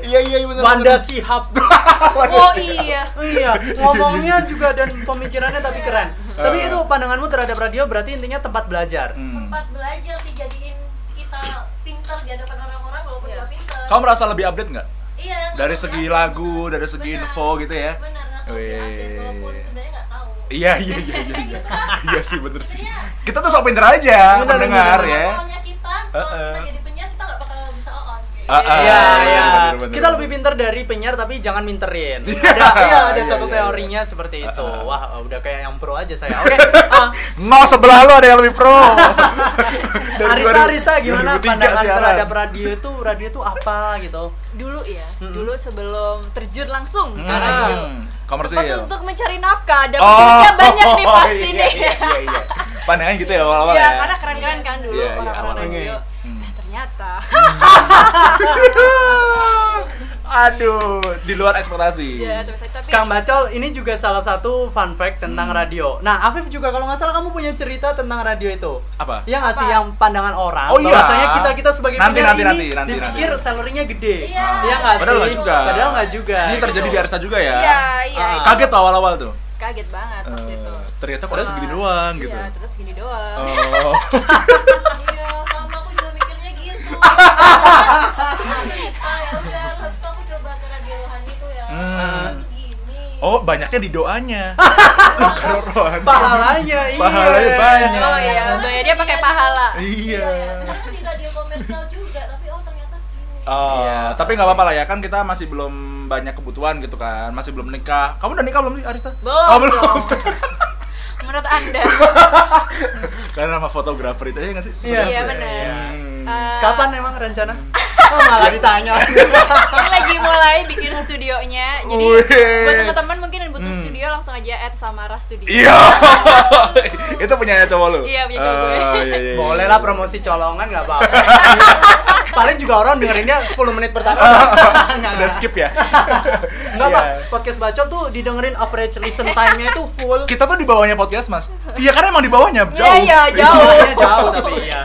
Iya iya iya, bener. Wanda bener. Sihab Oh iya. iya ngomongnya juga dan pemikirannya tapi keren tapi itu pandanganmu terhadap radio berarti intinya tempat belajar Hmm. tempat belajar sih jadiin kita pinter di hadapan orang-orang walaupun Iya. nggak pinter Kamu merasa lebih update nggak? iya Dari segi update. lagu, dari segi Benar. info gitu ya? benar nggak lebih update walaupun sebenarnya nggak tahu Iya iya iya iya. Iya, iya sih bener sih. Kita tuh sok pinter aja Bener, mendengar bener. ya. Kita selama Uh-uh. kita jadi Iya, bener, iya. bener, bener, Kita lebih pintar dari penyiar tapi jangan minterin. Iya. Ada iya, ada Iya, satu iya, teorinya seperti itu. Ah, ah. Wah, udah kayak yang pro aja saya. Oke. ah, No sebelah lu ada yang lebih pro. Arista 2000 Arista gimana 2003 pandangan terhadap radio itu? Radio itu apa gitu? Dulu ya, dulu sebelum terjun langsung ke Hmm, radio. Komersil. Tempat untuk mencari nafkah, dapat Oh, banyak nih pasti iya, nih. Iya, iya, iya. Pandangan gitu ya awal-awal Iya, ya. karena keren-keren kan dulu Iya, iya, orang-orang radio. Ternyata. Aduh, di luar ekspektasi. ya, tapi, tapi Kang Bacol, ini juga salah satu fun fact tentang Hmm. radio. Nah, Afif juga kalau nggak salah kamu punya cerita tentang radio itu. Apa? Ya nggak sih Apa? yang pandangan orang Oh, iya. bahwasanya kita kita sebagai Nanti, nanti, ini nanti, nanti, dipikir nanti. salary-nya gede. Iya. Iya nggak sih? Padahal nggak juga. Padahal nggak juga. Ini terjadi di Arista juga ya? Iya, iya. Ah. Kaget tuh awal-awal tuh. Kaget banget waktu Eh, itu. ternyata kok segini doang gitu. Iya, terus gini doang. Oh. ah ya udah, habis itu aku coba ke radio rohani tuh ya. Hmm. Gini. Oh, banyaknya di doanya. Kalau rohani. Pahalanya iya. Pahalanya banyak. Oh iya, bayarnya pakai pahala. Iya. Sebenarnya di radio komersial juga, tapi oh ternyata segini. Oh, Iya. tapi nggak apa-apa lah ya kan kita masih belum banyak kebutuhan gitu kan, masih belum nikah. Kamu udah nikah belum sih Arista? Belum Oh, belum. Menurut Anda? Karena nama fotografer itu ya nggak sih? Iya, Iya, benar. Hmm. Eh, Kapan emang rencana? Oh, malah ditanya. Ini lagi mulai bikin studionya. Jadi Wih. buat teman-teman mungkin yang butuh Hmm. Studio langsung aja add Samara Studio. Iya. itu punya cowok lu? Iya, punya cowok gue. Oh, iya, iya, iya. Boleh lah promosi colongan nggak apa-apa. Paling juga orang dengerinnya 10 menit pertama. Nggak, Udah skip ya? Enggak, Iya. Pak. Podcast bacot tuh didengerin average listen time-nya itu full. Kita tuh di bawahnya podcast, Mas. Iya, karena emang di bawahnya Iya, jauh. iya, jauh. Jauhnya jauh tapi iya.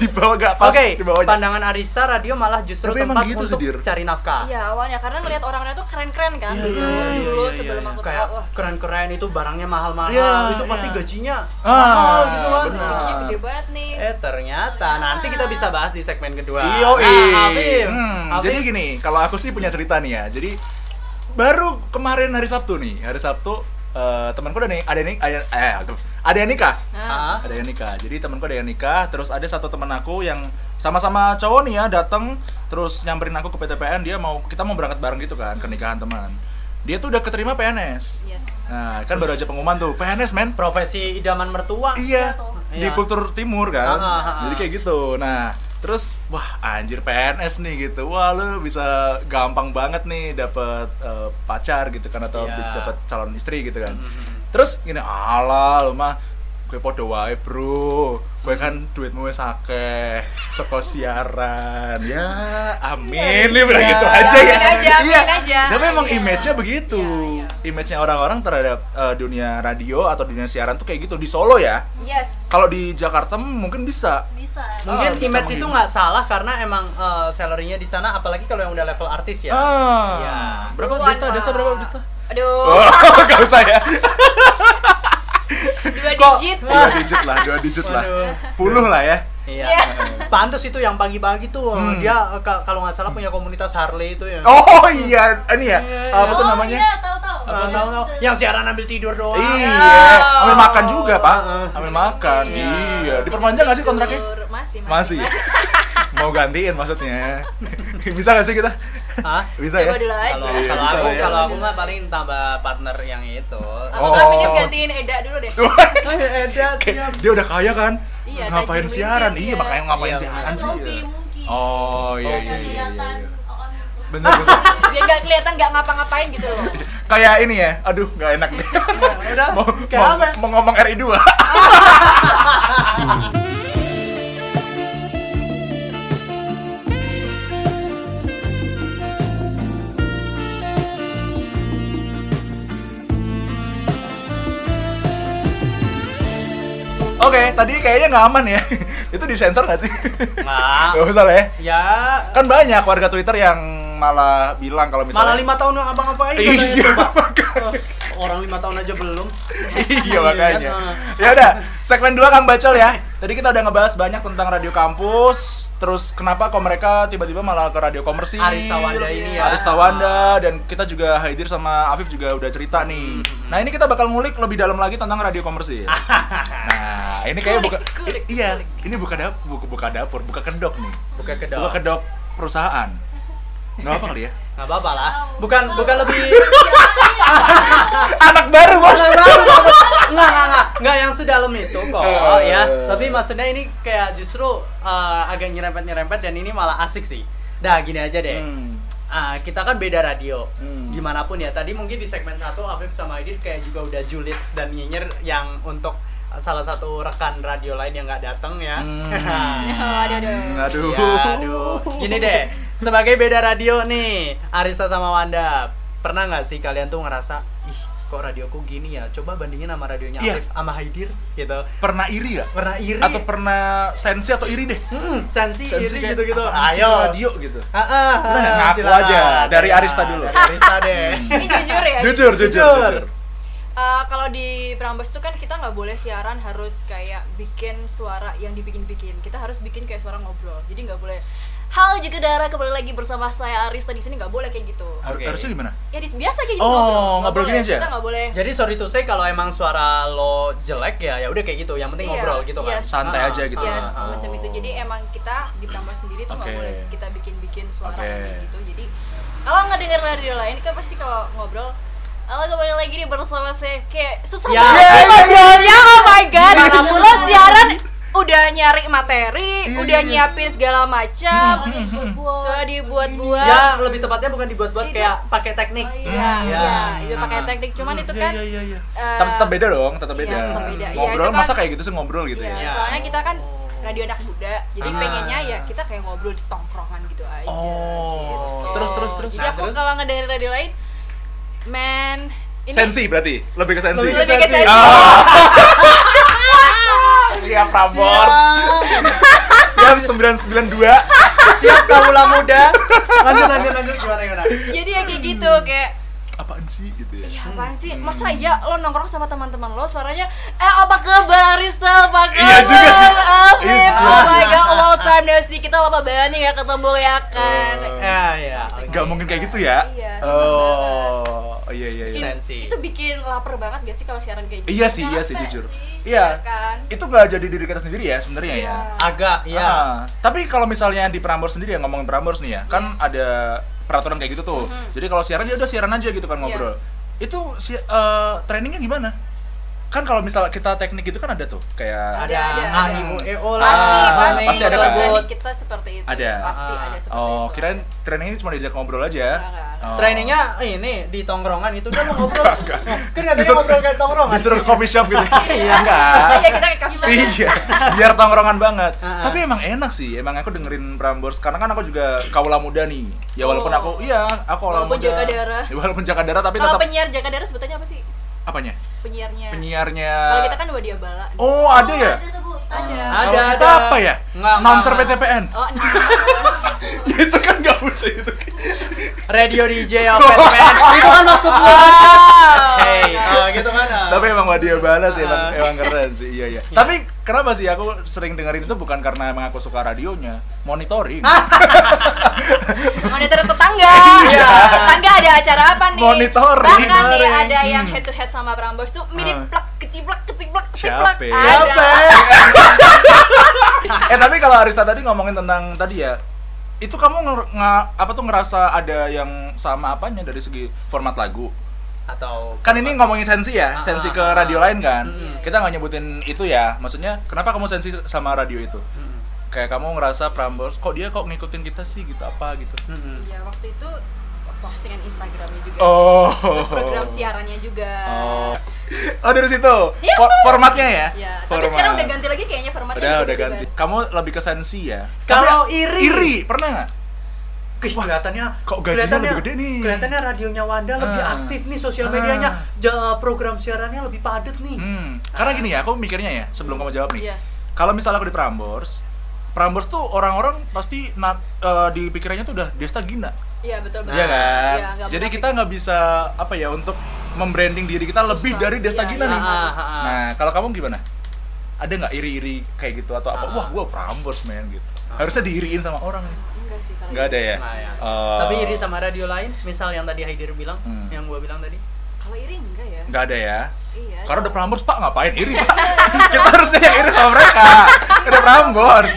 di bawah gak pas Oke, di bawahnya. pandangan Arista radio malah justru Tapi emang tempat gitu, untuk Sedir. cari nafkah. Iya awalnya karena ngeliat orang-orang tuh keren-keren kan Iya, dulu iya, iya, dulu iya, sebelum iya. aku Kayak tahu wah keren-keren itu barangnya mahal-mahal. Iya, itu pasti iya. gajinya Ah, mahal gitu kan. benar. gajinya gede banget nih. Eh ternyata nanti kita bisa bahas di segmen kedua. Iyo, Nah, Afif, hmm, Afif, jadi gini, kalau aku sih punya cerita nih ya. Jadi baru kemarin hari Sabtu nih, hari Sabtu eh, temanku ada nih ada nih ada eh ada yang nikah Ah. Nah, ada yang nikah jadi temanku ada yang nikah terus ada satu teman aku yang sama-sama cowok nih ya datang terus nyamperin aku ke PTPN dia mau kita mau berangkat bareng gitu kan ke nikahan teman dia tuh udah keterima PNS yes. nah kan baru aja pengumuman tuh PNS men Profesi idaman mertua. iya tuh. di Iya. kultur timur kan Ah, ah, ah, jadi kayak gitu nah terus wah anjir PNS nih gitu wah lu bisa gampang banget nih dapet eh, pacar gitu kan atau Iya. dapet calon istri gitu kan Mhm. terus gini alah lu mah gue podo wae bro. Gue kan duitmu wis akeh saka siaran. Ya amin. Bilang Iya. gitu aja ya. Amin aja, amin iya. aja. tapi emang Iya. image-nya begitu. Iya, iya. image-nya orang-orang terhadap eh, dunia radio atau dunia siaran tuh kayak gitu. Di Solo ya? Yes. kalau di Jakarta mungkin bisa. Bisa. Mungkin bisa image itu nggak salah karena emang eh, salary-nya di sana apalagi kalau yang udah level artis ya. ah. Iya. berapa? Desta Desta berapa? Desta? Aduh, oh gak usah ya dua Kok- digit. dua digit lah dua digit lah puluh lah ya Iya. Iya. Pantes itu yang pagi-pagi tuh Hmm. dia eh, ka- kalau nggak salah punya komunitas Harley itu ya. oh iya ini ya Iya, apa tuh oh namanya iya tahu tahu Apa tahu tahu yang siaran ambil tidur doang. Iya, Oh. ambil makan juga pak, ambil makan. Iya. Iya, diperpanjang nggak sih kontraknya? Tidur. Masih, Masih. masih. Mau gantiin maksudnya? Bisa nggak sih kita? Hah? Bisa ya? Coba dulu aja. Kalau Iya, aku ya. kalau aku mah paling tambah partner yang itu. Atau Oh. oh. minum gantiin Eda dulu deh. Eda siap. Dia udah kaya kan? Iya, ngapain siaran? Iya, ya. makanya ngapain Iya, siaran sih? Oh iya iya iya. iya, kelihatan iya. on Bener bener. Biar nggak kelihatan nggak ngapa-ngapain gitu loh. Kayak ini ya, aduh nggak enak nih. Udah. mau, Kayak mau, mau ngomong RI 2 Oke, tadi kayaknya nggak aman ya. Itu disensor nggak sih? Nggak. Gak usah lah ya. Ya. Kan banyak warga Twitter yang malah bilang kalau Malah misalnya lima tahun yang abang-abang ini Iya, katanya coba. makanya. Orang lima tahun aja belum. iya makanya. kan? Ya udah, segmen 2 Kang Bacol ya. Tadi kita udah ngebahas banyak tentang radio kampus, terus kenapa kok mereka tiba-tiba malah ke radio komersil. Arista Wanda ini ya. Arista Wanda dan kita juga Haidir sama Afif juga udah cerita nih. Hmm. Nah, ini kita bakal ngulik lebih dalam lagi tentang radio komersil. nah, ini kayak buka Kulik, kulik, iya, kulik. ini buka dapur, buka, buka dapur, buka kedok nih. Bukan kedok. Buka kedok perusahaan. Nggak apa kali ya? Nggak apa-apa lah. Bukan bukan lebih Anak baru, Bos. Enggak, enggak, enggak, enggak yang sedalam itu kok Eh. ya. Tapi maksudnya ini kayak justru eh, agak nyerempet-nyerempet dan ini malah asik sih. Dah gini aja deh. Hmm. Ah, kita kan beda radio. Hmm. Gimana pun ya. Tadi mungkin di segmen satu Afif sama Aidil kayak juga udah julid dan nyinyir yang untuk salah satu rekan radio lain yang nggak datang ya. Hmm. Aduh, aduh. Aduh. Ya, aduh. Gini deh, sebagai beda radio nih, Arista sama Wanda, pernah nggak sih kalian tuh ngerasa, ih kok radioku gini ya? Coba bandingin sama radionya Iya. Arif sama Haidir gitu. Pernah iri gak? Pernah iri? Atau pernah sensi atau iri deh? Hmm, sensi, Sensi iri kayak, gitu-gitu. apaan sih Ayo. radio gitu. Ah, ah, ah, ngaku silakan. aja. Dari Arista dulu. Dari Arista deh. Ini jujur ya. Jujur, jujur, Jujur. jujur. Eh, kalau di Prambors tuh kan kita nggak boleh siaran harus kayak bikin suara yang dibikin-bikin. Kita harus bikin kayak suara ngobrol. Jadi nggak boleh. Halo juga Dara kembali lagi bersama saya Arista di sini nggak boleh kayak gitu. Oke. Harusnya gimana? Ya di, biasa kayak gitu Oh, Nggak ngobrol boleh. gini aja? Kita nggak boleh. Jadi sorry to say kalau emang suara lo jelek ya ya udah kayak gitu. Yang penting Iya, ngobrol gitu kan. yes. Santai Ah, aja gitu. Ya, ah, ah. semacam itu. Jadi emang kita di Prambors sendiri tuh nggak Oke. boleh kita bikin-bikin suara Oke. kayak gitu. Jadi kalau nggak denger radio lain kan pasti kalau ngobrol Halo kembali lagi nih bersama saya kayak susah Ya. banget Ya, sih ya, ngobrolnya oh my god lo siaran udah nyari materi Iya, udah iya. nyiapin segala macam sudah dibuat-buat Ya, lebih tepatnya bukan dibuat-buat kayak pakai teknik. Oh, Hmm, iya, iya. iya, itu pakai teknik cuman itu Iya, kan iya, iya, iya. eh, tetap beda dong, tetap iya, beda. tetap beda. Iya, Ngobrol kan- masa kayak gitu sih ngobrol gitu Iya, ya. Iya. soalnya kita kan radio anak muda, jadi Ah. pengennya ya kita kayak ngobrol di tongkrongan gitu aja. Oh. gitu. Terus, terus, terus. Jadi Nah, aku kalau ngedengerin radio lain, man, ini Sensi berarti, lebih ke sensi. Lebih ke sensi. Ah. Siap Prambors. Siap 992. Siap kaula muda. Lanjut lanjut lanjut gimana gimana? Jadi ya kayak gitu, kayak Apaan sih apaan sih? Masa ya lo nongkrong sama teman-teman lo suaranya Eh apa kabar Arista? Apa kabar? Iya juga sih. Afif? Iya sih. Oh my god, long time no see Kita lama banget nih gak ketemu ya kan Oh. Ya ya. oke. Gak mungkin kayak gitu ya? Iya, Oh. Oh iya iya iya. Sensi. itu bikin lapar banget gak sih kalau siaran kayak gitu Iya sih, iya sih jujur. sih. Iya. Iya kan? Itu nggak jadi diri kita sendiri ya sebenarnya ya. Iya. Agak, iya. Ah, tapi kalau misalnya di Prambors sendiri ya ngomongin Prambors nih ya, kan Yes. ada peraturan kayak gitu tuh. Mhm. Jadi kalau siaran ya udah siaran aja gitu kan Iya. ngobrol. Itu si eh, trainingnya gimana? Kan kalau misalnya kita teknik itu kan ada tuh kayak Ada Ada, A, ada. I, U, E, O pasti lah. pasti pasti ada kan? teknik kita seperti itu Ada. pasti Ah. ada seperti Oh, itu kirain trainingnya cuma diajak ngobrol aja. Oh. Trainingnya ini di tongkrongan itu udah mau ngobrol. Oh, kan katanya Disuruh- ngobrol kayak tongkrongan. Disuruh coffee shop gitu. Iya. enggak. iya kita ke coffee shop iya, biar tongkrongan banget. Ah, ah. Tapi emang enak sih, emang aku dengerin Prambors karena kan aku juga kaula muda nih. Ya walaupun Oh. aku, iya, aku kaula Walaupun muda. jaga darah. Ya, walaupun jaga darah tapi kalau tetap penyiar jaga darah sebutannya apa sih apanya? Penyiarnya Penyiarnya. kalau kita kan wadia bala Oh, ada ya? Ada. Ada. Ada, Kalau kita ada. apa ya? Nggak, Announcer nggak, PTPN. oh nah. Ya, itu kan nggak usah itu. Radio DJ apa Batman. Itu kan maksud lu. Hey, oh, gitu kan. ah. Tapi emang Wadia Bala sih, emang, emang keren sih, iya iya. Tapi kenapa sih aku sering dengerin itu bukan karena emang aku suka radionya, monitoring. monitor tetangga Iya. tetangga ada acara apa nih Monitoring. bahkan nih Monitoring. ada yang Hmm. head to head sama Prambors tuh mirip Ah. plak keciplak keciplak Siapa keciplak ya? Siapa? ada eh tapi kalau Arista tadi ngomongin tentang tadi ya, itu kamu nger- nga- apa tuh ngerasa ada yang sama apanya dari segi format lagu? Atau Kan ini ngomongin sensi ya, Ah, sensi ah, ke ah, radio ah. lain kan. Mm-mm. Kita nggak nyebutin itu ya. Maksudnya kenapa kamu sensi sama radio itu? Mm-mm. Kayak kamu ngerasa Prambors, kok dia kok ngikutin kita sih gitu apa gitu? Mm-mm. ya waktu itu postingan Instagramnya juga Oh. terus program siarannya juga Oh. Oh dari situ. For- formatnya ya? ya tapi Format. sekarang udah ganti lagi kayaknya formatnya Udah, udah ganti. Kamu lebih ke sensi ya? Kalau Tapi- iri. Iri, pernah nggak? Ih, Wah, kelihatannya kok gajinya kelihatannya- lebih gede nih? Kelihatannya radionya Wanda lebih Ah. aktif nih sosial Ah. medianya. Ja- program siarannya lebih padat nih. Hmm, karena gini ya, aku mikirnya ya, sebelum kamu jawab nih. Iya. Kalau misalnya aku di Prambors, Prambors tuh orang-orang pasti nak eh, di pikirannya tuh udah Desta Gina. Iya betul betul Iya kan? Iya, nggak Jadi kita nggak bisa apa ya untuk membranding diri kita lebih Susah. dari Desta Iya, Gina iya. nih. Ah, ah, ah. Nah, kalau kamu gimana? Ada nggak iri-iri kayak gitu atau apa? Ah. Wah, gua Prambors men gitu. Ah. Harusnya diiriin sama orang nih. enggak sih kalau Nggak ada ya? Nah, ya. Oh. Tapi iri sama radio lain, misal yang tadi Haidir bilang, Hmm. yang gua bilang tadi. kalau iri enggak ya Nggak ada ya? Iya Karena udah Prambors, Pak, ngapain iri, Pak? Kita harusnya yang iri sama mereka. Udah Prambors.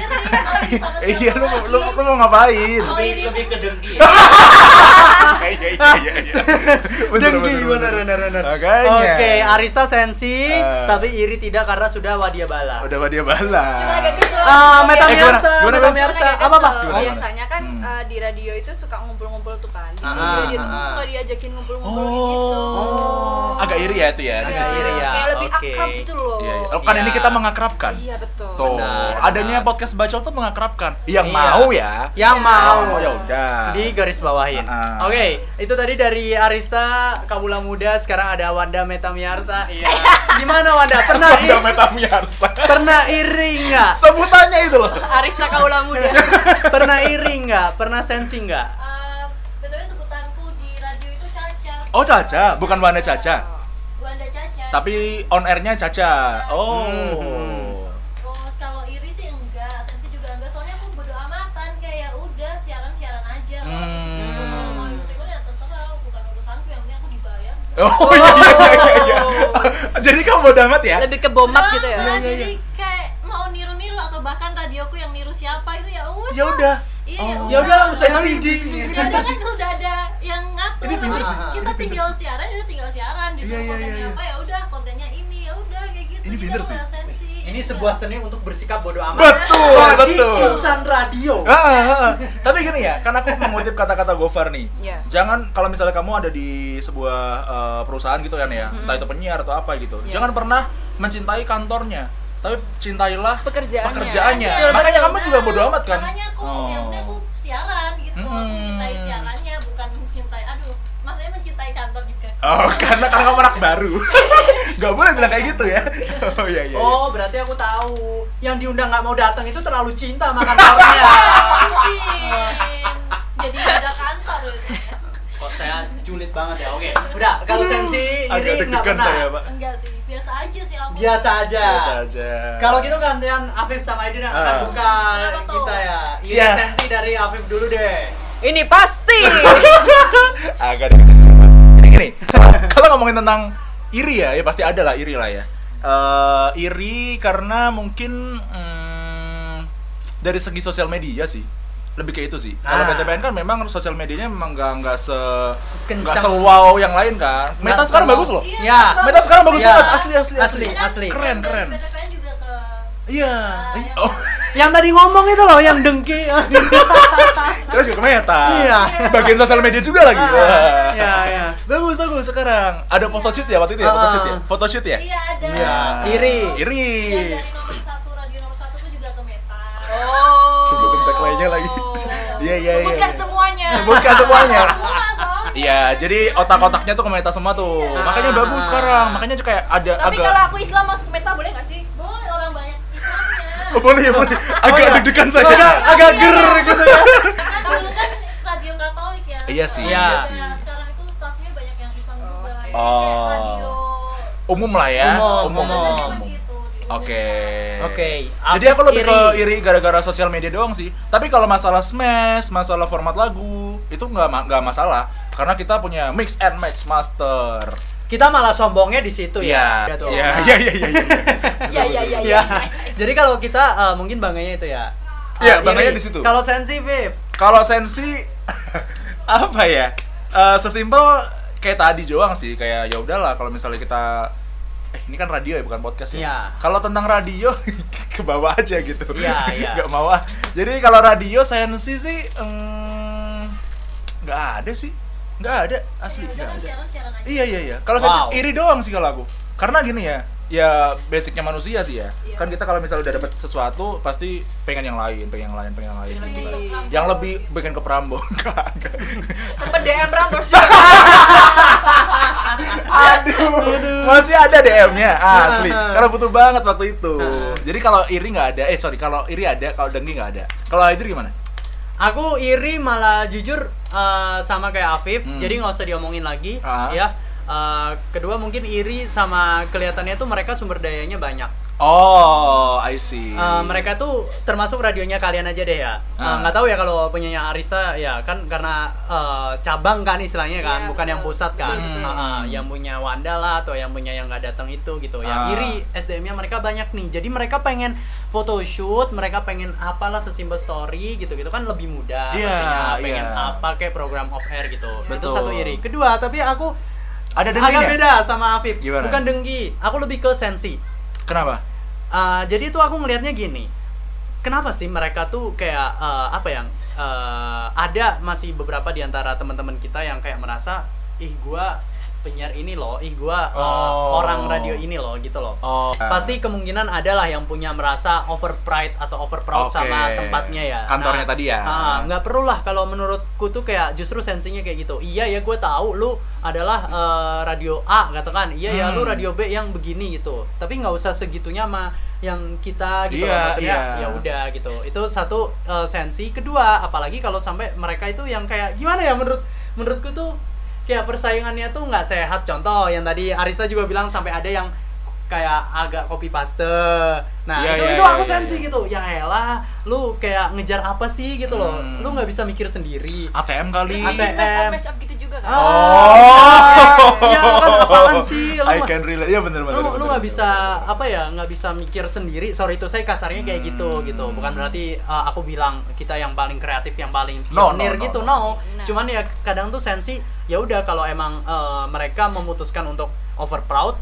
Iya, lu, lu, lu mau ngapain? Oh, iri. lebih ke dengki Iya, iya, iya, iya. Dengki, bener, bener, bener. Makanya. Oke, Arista sensi, Ah. tapi iri tidak karena sudah wadia bala. Udah dia bala. cuma agak kesel Ah, Oke. Meta Eh, gimana? Miarsa, Gimana, Meta Bang? Miarsa, Cuman agak apa apa? biasanya kan Hmm. eh, di radio itu suka ngumpul-ngumpul tuh kan di Ah, radio tuh ah. nggak diajakin ngumpul-ngumpul gitu Oh. Agak iri ya itu ya di Agak iri ya, kayak lebih akrab gitu loh Iya, iya. Oh, kan Iya. ini kita mengakrabkan. Iya, betul Tuh, Benar, adanya benar. podcast bacol tuh mengakrabkan. Yang Iya. mau ya. Yang mau. Oh, ya udah. Di garis bawahin. Ah, Oke, itu tadi dari Arista Kabula Muda, sekarang ada Wanda Metamiarsa. Iya. Gimana Wanda? Pernah iri, metamiarsa. pernah iri nggak? Sebutannya itu loh. Arista Kaula Muda Pernah iri nggak? Pernah sensi nggak? Eh, btw sebutanku di radio itu Caca. Oh, Caca, bukan Wanda Caca. Wanda Caca. Tapi on airnya Caca. Oh. Hmm. Terus kalau iri sih enggak, sensi juga enggak. Soalnya aku bodo amatan kayak ya udah siaran-siaran aja. Kalau Hmm. ikut-ikut, kalau mau ikut-ikut ya terserah, bukan urusanku. Yang penting aku dibayar. Oh iya iya iya. iya. Jadi kamu bodo amat ya? lebih ke bomat gitu ya Nah, jadi kayak mau niru-niru atau bahkan radioku yang niru siapa itu ya wes Ya udah. Iya, Oh. Ya udah lah, usah di- di- Ya udah kan udah ada yang ngatur. Ini. Kita tinggal siaran, udah tinggal siaran. Disuruh Iya, iya, kontennya iya, iya. apa ya udah kontennya ini ya udah kayak gitu. Ini aku sih. Ini Iya. sebuah seni untuk bersikap bodoh amat. Betul, Bagi betul. insan radio. Ah, ah, ah. Tapi gini ya, kan aku mengutip kata-kata Gofar nih. Iya. Jangan kalau misalnya kamu ada di sebuah eh, perusahaan gitu kan ya, entah itu penyiar atau apa gitu. Iya. Jangan pernah mencintai kantornya, tapi cintailah pekerjaannya pekerjaannya. Betul, Makanya betul. kamu juga bodo amat kan? Makanya aku Oh. yang aku siaran gitu. Aku Hmm. mencintai siarannya bukan mencintai aduh. Maksudnya mencintai kantor juga. Oh, karena karena kamu anak baru. Gak boleh bilang kayak gitu ya. Oh iya iya. iya. Oh, berarti aku tahu. Yang diundang nggak mau datang itu terlalu cinta sama kantornya. Mungkin jadi ada kantor gitu. Kok saya julid banget ya. Oke. Udah, kalau sensi Agak iri nggak pernah. saya, Pak. Enggak sih, biasa aja sih aku. Biasa aja. Biasa aja. Kalau gitu gantian Afif sama Aidin yang akan Ah. buka Kenapa tuh? kita ya. Iri Iya. sensi dari Afif dulu deh. ini pasti agak Mas. Ini gini. Kalau ngomongin tentang iri ya, ya pasti ada lah iri lah ya. Eh, iri karena mungkin hmm, dari segi sosial media sih. Lebih kayak itu sih. Kalau Ah. PTPN kan memang sosial medianya memang nggak nggak se nggak sewow yang lain kan. Meta sekarang bagus loh. Iya, Ya. bagus. Meta sekarang bagus Iya. banget, asli asli Asli. Kan Keren, dari keren. PTPN juga ke Iya. Oh, Yang tadi ngomong itu loh yang dengki. terus juga ke Meta. Iya. Bagian sosial media juga lagi. Wah. Iya, iya. Bagus bagus sekarang. Ada photoshoot ya waktu itu ya, Ah. photoshoot ya. Photoshoot ya? Iya ada. Iya. Iri. Iri. Dari nomor satu radio nomor satu tuh juga ke Meta. Oh. Sebutin tagline-nya lagi. Iya, iya, iya. Sebutkan semuanya. Sebutkan semuanya. Iya, jadi otak-otaknya tuh ke Meta semua tuh. Iya. Makanya bagus sekarang. Makanya tuh kayak ada Tapi agak kalau aku Islam masuk ke meta boleh nggak sih? Boleh orang banyak Islamnya. Oh, boleh ya, boleh. Agak iya. deg-degan saya. Agak agak ger gitu ya. Kan dulu kan radio Katolik ya. Iya sih, iya Nah, sih. sekarang itu staffnya banyak yang Islam juga. Oke. Jadi Oh. radio Umum lah ya. Umum, umum. umum. Umum. Gitu, di umum. Oke. Oke, Jadi aku lebih ke iri. iri gara-gara sosial media doang sih. Tapi kalau masalah smash, masalah format lagu, itu nggak nggak masalah karena kita punya mix and match master. Kita malah sombongnya di situ ya. Iya. Iya, Nah, iya, iya, iya. iya. Iya iya iya. Ya. Jadi kalau kita eh, mungkin bangganya itu ya. Iya, Eh, bangganya di situ. Kalau sensi, Viv. Kalau sensi apa ya? Eh, sesimpel kayak tadi doang sih, kayak ya udahlah kalau misalnya kita eh ini kan radio ya bukan podcast ya. Iya. Kalau tentang radio ke bawah aja gitu. Iya, iya. Gak mau ah. Jadi kalau radio sensi sih em, nggak ada sih. Nggak ada asli Ya nggak kan ada. siaran-siaran aja. Iya iya iya. Kalau Wow. sensi iri doang sih kalau aku. Karena gini ya, ya basicnya manusia sih ya. Iya. Kan kita kalau misalnya udah dapet sesuatu pasti pengen yang lain, pengen yang lain, pengen yang lain. Yang gitu lebih- kan. Yang lebih bikin ke enggak. Sempet DM Rambos juga. Aduh, masih ada DM-nya asli. Karena butuh banget waktu itu. Jadi kalau iri nggak ada, eh sorry kalau iri ada, kalau dengki nggak ada. Kalau Aidir gimana? Aku iri malah jujur eh, sama kayak Afif, Hmm. jadi nggak usah diomongin lagi, Ah. ya. Eh, kedua mungkin iri sama kelihatannya tuh mereka sumber dayanya banyak. Oh, I see. Eh, mereka tuh termasuk radionya kalian aja deh ya. Eh, Ah. Nggak tahu ya kalau punyanya Arista ya kan karena eh, cabang kan istilahnya kan, Iya, bukan yang betul. pusat kan. Betul, betul. Ah, ah, yang punya Wanda lah atau yang punya yang nggak datang itu gitu. Yang Ah. iri SDM-nya mereka banyak nih. Jadi mereka pengen photoshoot, mereka pengen apalah sesimpel story gitu-gitu kan lebih mudah Iya, pastinya. Pengen iya. apa kayak program off air gitu. Itu Betul. satu iri. Kedua, tapi aku ada agak dengkinya? beda sama Afif. Gimana? Bukan dengki, aku lebih ke sensi. Kenapa? Uh, jadi itu aku ngelihatnya gini. Kenapa sih mereka tuh kayak uh, apa yang uh, ada masih beberapa di antara teman-teman kita yang kayak merasa ih gua penyiar ini loh ih gua uh, Oh. orang radio ini loh gitu loh Oh. pasti kemungkinan adalah yang punya merasa over pride atau over proud Oke. sama tempatnya ya Kantornya tadi ya. ah, nggak perlu lah kalau menurutku tuh kayak justru sensinya kayak gitu iya ya gue tahu lu adalah eh, radio A katakan iya ya lu Hmm. radio B yang begini gitu tapi nggak usah segitunya sama yang kita gitu Iya, loh. maksudnya iya. ya udah gitu itu satu eh, sensi kedua apalagi kalau sampai mereka itu yang kayak gimana ya menurut menurutku tuh kayak persaingannya tuh nggak sehat contoh yang tadi Arisa juga bilang sampai ada yang kayak agak copy paste nah Iya, itu iya, itu iya, aku iya, sensi iya. gitu ya elah lu kayak ngejar apa sih gitu loh Hmm. lu nggak bisa mikir sendiri ATM kali. ATM. Up gitu juga kan. Oh. ya kan apaan sih lu I can relate. Iya benar benar. lu benar, lu nggak bisa apa ya nggak bisa mikir sendiri sorry itu saya kasarnya kayak gitu Hmm. gitu bukan berarti uh, aku bilang kita yang paling kreatif yang paling No, no, pionir no, gitu no. no, Nah. cuman ya kadang tuh sensi ya udah kalau emang uh, mereka memutuskan untuk over proud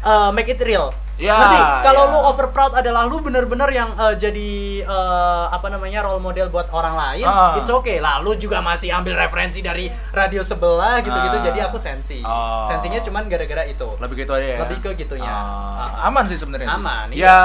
uh, make it real Ya, Ngerti? Kalau ya. lu over proud adalah lu bener-bener yang uh, jadi uh, apa namanya role model buat orang lain, Ah. it's okay lah. Lu juga masih ambil referensi dari radio sebelah gitu-gitu. Ah. Jadi aku sensi. Oh. Sensinya cuman gara-gara itu. lebih gitu aja ya. Lebih ke gitunya. Ah, aman sih sebenarnya. sih. Aman, Ya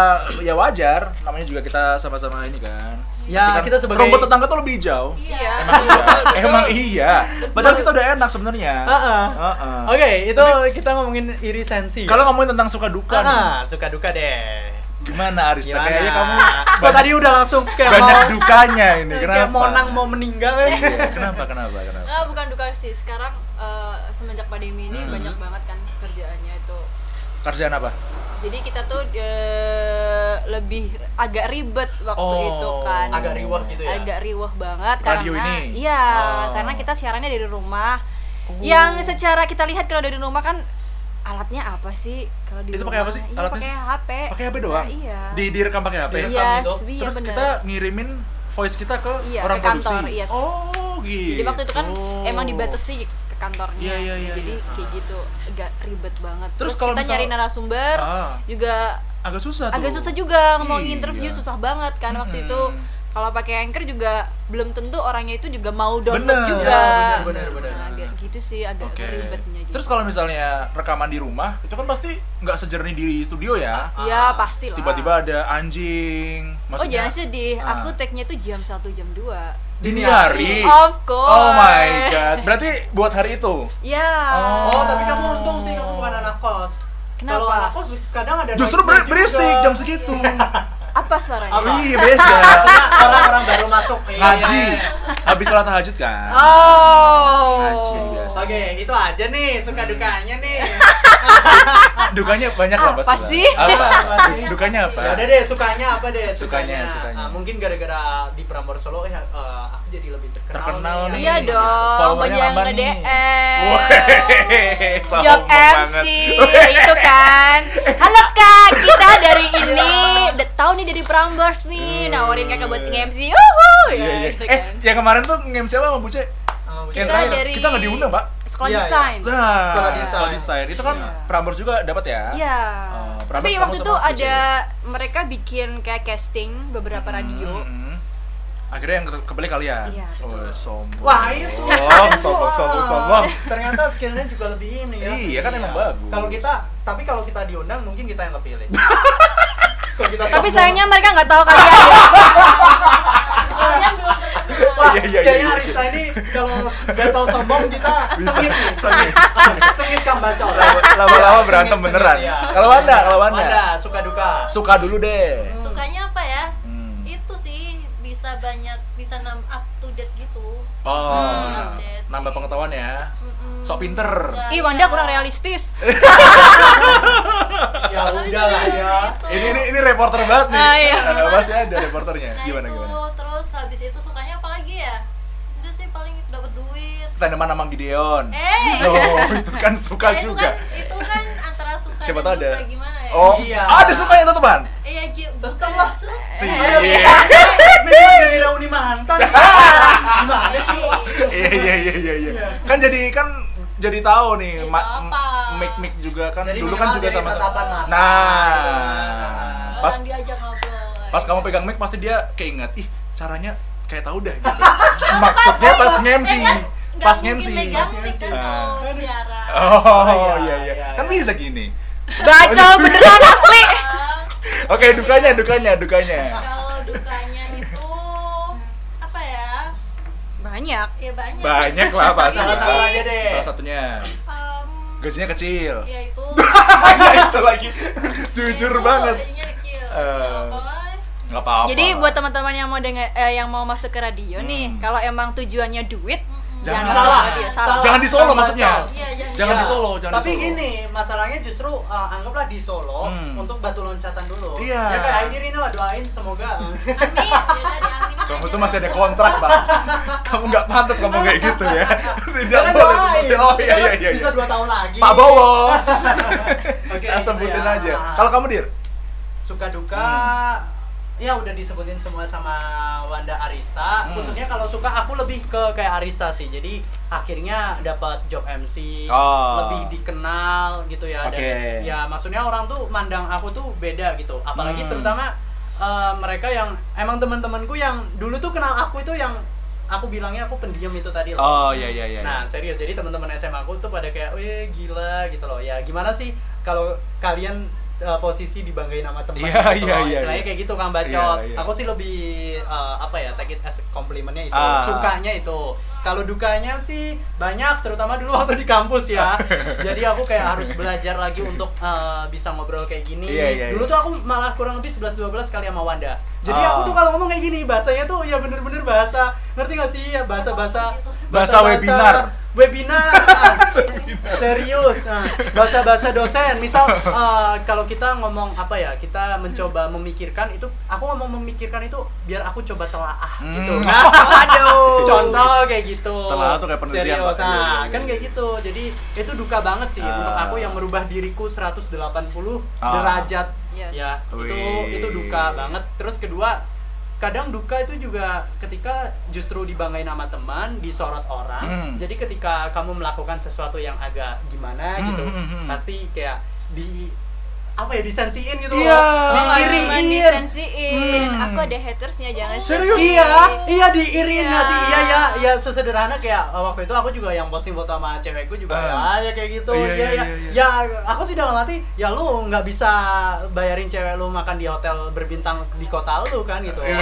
ya wajar. Namanya juga kita sama-sama ini kan. Ya, kan kita sebagai- rumput tetangga tuh lebih hijau. Iya. Emang betul, iya. betul. Emang iya. Betul. Padahal kita udah enak sebenarnya. Heeh. Heeh. Oke, itu kita ngomongin iri sensi. Kalau ngomongin tentang suka duka nih, Ah, suka duka deh. gimana Arista? Gimana? Kayaknya kamu Kok banyak, tadi udah langsung kayak banyak mau dukanya ini. Kenapa? kayak mau nang mau meninggal ya. Iya, kenapa? Kenapa? Kenapa? Nggak, bukan duka sih. Sekarang eh, semenjak pandemi ini Hmm. banyak banget kan kerjaannya itu. Kerjaan apa? Jadi kita tuh eh, lebih agak ribet waktu Oh, itu kan. agak riwah gitu ya? Agak riwah banget Radio karena ini? iya, Oh. karena kita siarannya dari rumah. yang secara kita lihat kalau dari rumah kan alatnya apa sih kalau di Itu pakai apa sih? Iya, Alatnya pakai? HP Pakai HP doang. Nah, iya Di direkam pakai HP. Yes, gitu. iya Terus bener. kita ngirimin voice kita ke Iya, orang ke kantor, produksi. yes. Oh, gitu. jadi waktu itu kan emang dibatasi kantornya Iya, iya, iya, jadi iya. kayak gitu agak ribet banget Terus terus, kalau kita misal- nyari narasumber Ah. juga agak susah tuh. agak susah juga mau Iya. interview susah banget kan waktu Hmm. itu kalau pakai anchor juga belum tentu orangnya itu juga mau download Bener. juga Ya, bener, bener, bener. Nah, agak gitu sih agak Oke. ribetnya gitu. Terus kalau misalnya rekaman di rumah, itu kan pasti nggak sejernih di studio ya. ya pasti lah Tiba-tiba ada anjing. oh Maksudnya, jangan sedih Ah. aku tag-nya tuh jam 1 jam 2 dini hari. of course Oh my god. Berarti buat hari itu. ya Oh, tapi kamu untung sih kamu bukan anak kos. Kenapa? Kalau anak kos kadang ada Justru berisik juga. jam segitu. Apa suaranya Apa? Iya beda. Orang-orang baru masuk. Iya. Ngaji. Habis sholat tahajud kan. oh Ngaji biasa. Oke, itu aja nih suka dukanya nih. Dukanya banyak lah Apa pasti. sih? lah. Apa? Apa sih? Dukanya apa? Ya udah deh, sukanya apa deh? Sukanya, sukanya. Ah, mungkin gara-gara di Prambors Solo ya eh, aku jadi lebih terkenal. Terkenal nih. iya dong Followernya banyak yang nge. DM job MC itu kan halo kak kita dari ini D- tahu nih dari Prambors nih nawarin kakak buat nge-MC uhu Iya, ya iya. gitu Eh, kan yang kemarin tuh nge-MC apa sama Buce? Kita dari- Kita nggak diundang, Pak. Sekolah Iya, iya. desain Nah, Sekolah desain. sekolah desain. Itu kan Iya. Prambors juga dapat ya? Iya. Prambors Tapi waktu itu ada mereka bikin kayak casting beberapa radio. Hmm, Akhirnya yang ke- kebeli kalian. Iya, betul. Oh, sombong. Wah, itu. Sombong, sombong, sombong, sombong. Ternyata skillnya juga lebih ini ya. Iya, kan emang bagus. Kalau kita, tapi kalau kita diundang mungkin kita yang kepilih. kalau kita Tapi sombong- sayangnya mereka nggak tahu kalian. kalian belum Iya, iya, kayaknya iya, Arista ini kalau battle sombong kita sengit nih, sengit. sengit kan bacot. Lama- Lama-lama berantem Sengit, beneran. iya. Kalau Wanda, kalau Wanda. Wanda, suka duka. Suka dulu deh. sukanya apa ya Hmm. itu sih bisa banyak bisa nam up to date gitu Oh, Hmm. Update. nambah pengetahuan ya. Mm-mm. Sok pinter. Ya, Ih, Wanda ya. kurang realistis. Ya udah lah ya. Ini ini ini reporter banget nih. Ah, iya. Pasti ada reporternya. nah Gimana itu gimana? terus habis itu sukanya apa lagi ya udah sih paling dapat duit Tanaman sama Gideon. eh Oh, itu kan suka Nah, itu juga. kan itu kan antara suka Siapa dan tahu ada. gimana ya Oh, Iya. ada sukanya teman. iya Gi- Betul bukan lah. Cie. Ayo, Iya. Minimal jadi reuni mantan. Gimana sih? Iya iya iya iya iya. Kan jadi kan jadi tahu nih apa. Mik Mik juga kan Jadi dulu kan juga sama mata. Nah, pas ngobrol pas kamu pegang mic pasti dia keinget ih caranya kayak tahu dah gitu. Maksudnya pas nge-MC. Kan nggak Pas mungkin megang mic kan Ah. kalau siaran Oh, iya, iya iya. iya, Kan iya. bisa gini. Bacol beneran asli. Oke, dukanya dukanya dukanya. kalau dukanya itu apa ya Banyak. ya banyak Banyak lah pasti. Ini Salah sih, aja deh. Salah satunya. em, Gajinya kecil. ya itu Ya itu lagi. Jujur itu banget. gajinya kecil Eh. Nggak apa-apa. Jadi buat teman-teman yang mau dengar eh, yang mau masuk ke radio nih, Hmm. kalau emang tujuannya duit, Mm-mm. Jangan salah. radio. Salah. Jangan di Solo maksudnya. bacot. Iya, jangan- Jangan Iya. di Solo, jangan Tapi di Solo. gini, masalahnya justru uh, anggaplah di Solo Hmm. untuk batu loncatan dulu. Iya. Ya kayak ini Rina lah doain semoga. amin ya Kamu tuh masih ada kontrak, Bang. Kamu nggak pantas ngomong kayak gitu ya. Tidak Jangan boleh doain. seperti Oh iya iya iya. Bisa dua tahun lagi. Pak Bowo. Oke, Ya, gitu sebutin ya. aja. Kalau kamu, Dir? suka duka ya udah disebutin semua sama Wanda Arista Hmm. khususnya kalau suka aku lebih ke kayak Arista sih jadi akhirnya dapat job MC Oh. lebih dikenal gitu ya Oke. dan ya maksudnya orang tuh mandang aku tuh beda gitu apalagi Hmm. terutama eh, mereka yang emang teman-temanku yang dulu tuh kenal aku itu yang aku bilangnya aku pendiam itu tadi loh Oh iya iya iya. Nah serius jadi teman-teman SMA aku tuh pada kayak, wih gila gitu loh. Ya gimana sih kalau kalian uh, posisi dibanggain sama teman Iya, gitu iya, loh. iya, Istilahnya iya. kayak gitu kan bacot. Iya, iya. Aku sih lebih uh, apa ya take it as a complimentnya itu, Ah. sukanya itu. Kalau dukanya sih banyak, terutama dulu waktu di kampus ya. Jadi aku kayak harus belajar lagi untuk uh, bisa ngobrol kayak gini. Iya, iya, dulu iya. tuh aku malah kurang lebih 11-12 kali sama Wanda. Jadi Ah. aku tuh kalau ngomong kayak gini bahasanya tuh ya bener-bener bahasa ngerti gak sih ya bahasa-bahasa Bahasa webinar. Webinar. Ah, serius. Ah, bahasa-bahasa dosen. Misal eh, kalau kita ngomong apa ya kita mencoba memikirkan itu aku ngomong memikirkan itu biar aku coba telaah gitu. Hmm. nah Aduh. contoh kayak gitu. Telaah tuh kayak penelitian, serius. Nah kan kayak gitu. Jadi itu duka banget sih Ah. untuk aku yang merubah diriku 180 Ah. derajat. Yes. ya itu itu duka banget. Terus kedua kadang duka itu juga ketika justru dibanggain sama teman disorot orang Hmm. jadi ketika kamu melakukan sesuatu yang agak gimana Hmm, gitu hmm, hmm. pasti kayak di apa ya disensiin gitu Iya. loh Oh, cuma diiriin disensiin. Hmm. Aku ada hatersnya jangan Serius? sedih. Iya, iya diiriin Iya. nggak sih? Iya ya, ya sesederhana kayak uh, waktu itu aku juga yang posting foto sama cewekku juga Ah. ya, ya kayak gitu. Iya, Iya, iya, ya, iya, iya. ya aku sih dalam hati ya lu nggak bisa bayarin cewek lu makan di hotel berbintang di kota lu kan gitu. Iya.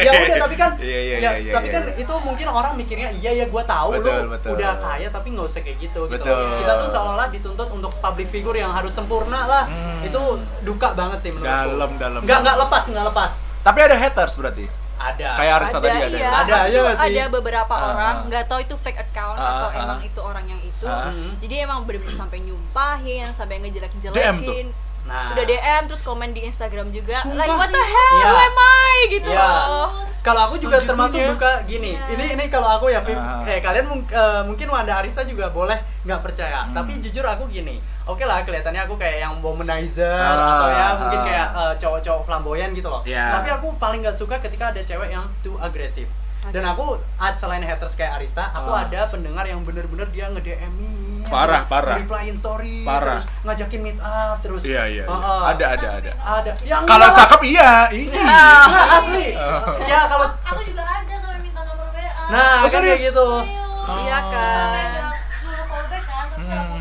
Ya udah tapi kan Iya, iya, ya, iya, iya, tapi iya, kan iya. itu mungkin orang mikirnya iya ya gua tahu Betul, lu betul. udah kaya tapi nggak usah kayak gitu gitu. Betul. Kita tuh seolah-olah dituntut untuk public figure yang harus sempurna lah. Hmm. Itu duka banget sih menurutku. Dalam, dalam. Nggak nggak lepas, nggak lepas. Tapi ada haters berarti. Ada. Kayak Arista tadi ada. iya. Ada, nggak sih? ada beberapa Ah, orang, nggak tahu itu fake account Ah, atau ah, emang itu orang yang itu. Hmm. Jadi emang bener-bener sampai nyumpahin, sampai DM tuh? ngejelek-jelekin. Nah. Udah DM terus komen di Instagram juga. Sumpah? Like what the hell, Iya. who am I gitu Iya. loh. Kalau aku juga termasuk duka gini. Iya. Ini ini kalau aku ya, Vip. Ah. Eh kalian mung- eh, mungkin Wanda Arista juga boleh nggak percaya. Hmm. Tapi jujur aku gini. Oke lah kelihatannya aku kayak yang womanizer Ah, atau ya ah. mungkin kayak eh, cowok-cowok flamboyan gitu loh. Iya. Tapi aku paling nggak suka ketika ada cewek yang too agresif. Dan Oke. aku ad- selain haters kayak Arista, aku Ah. ada pendengar yang bener-bener dia nge-DM-in Parah, terus parah. replyin story, Parah. terus ngajakin meet up, terus Iya, iya. iya. Heeh. Ada, ada, ada. ada yang Kalau enggak. cakep iya, iya. Nggak, asli. Oh. Ya kalau aku juga ada sampai minta nomor WA Nah, Oh, kayak gitu. Serius. Iya kan. kan tapi Hmm.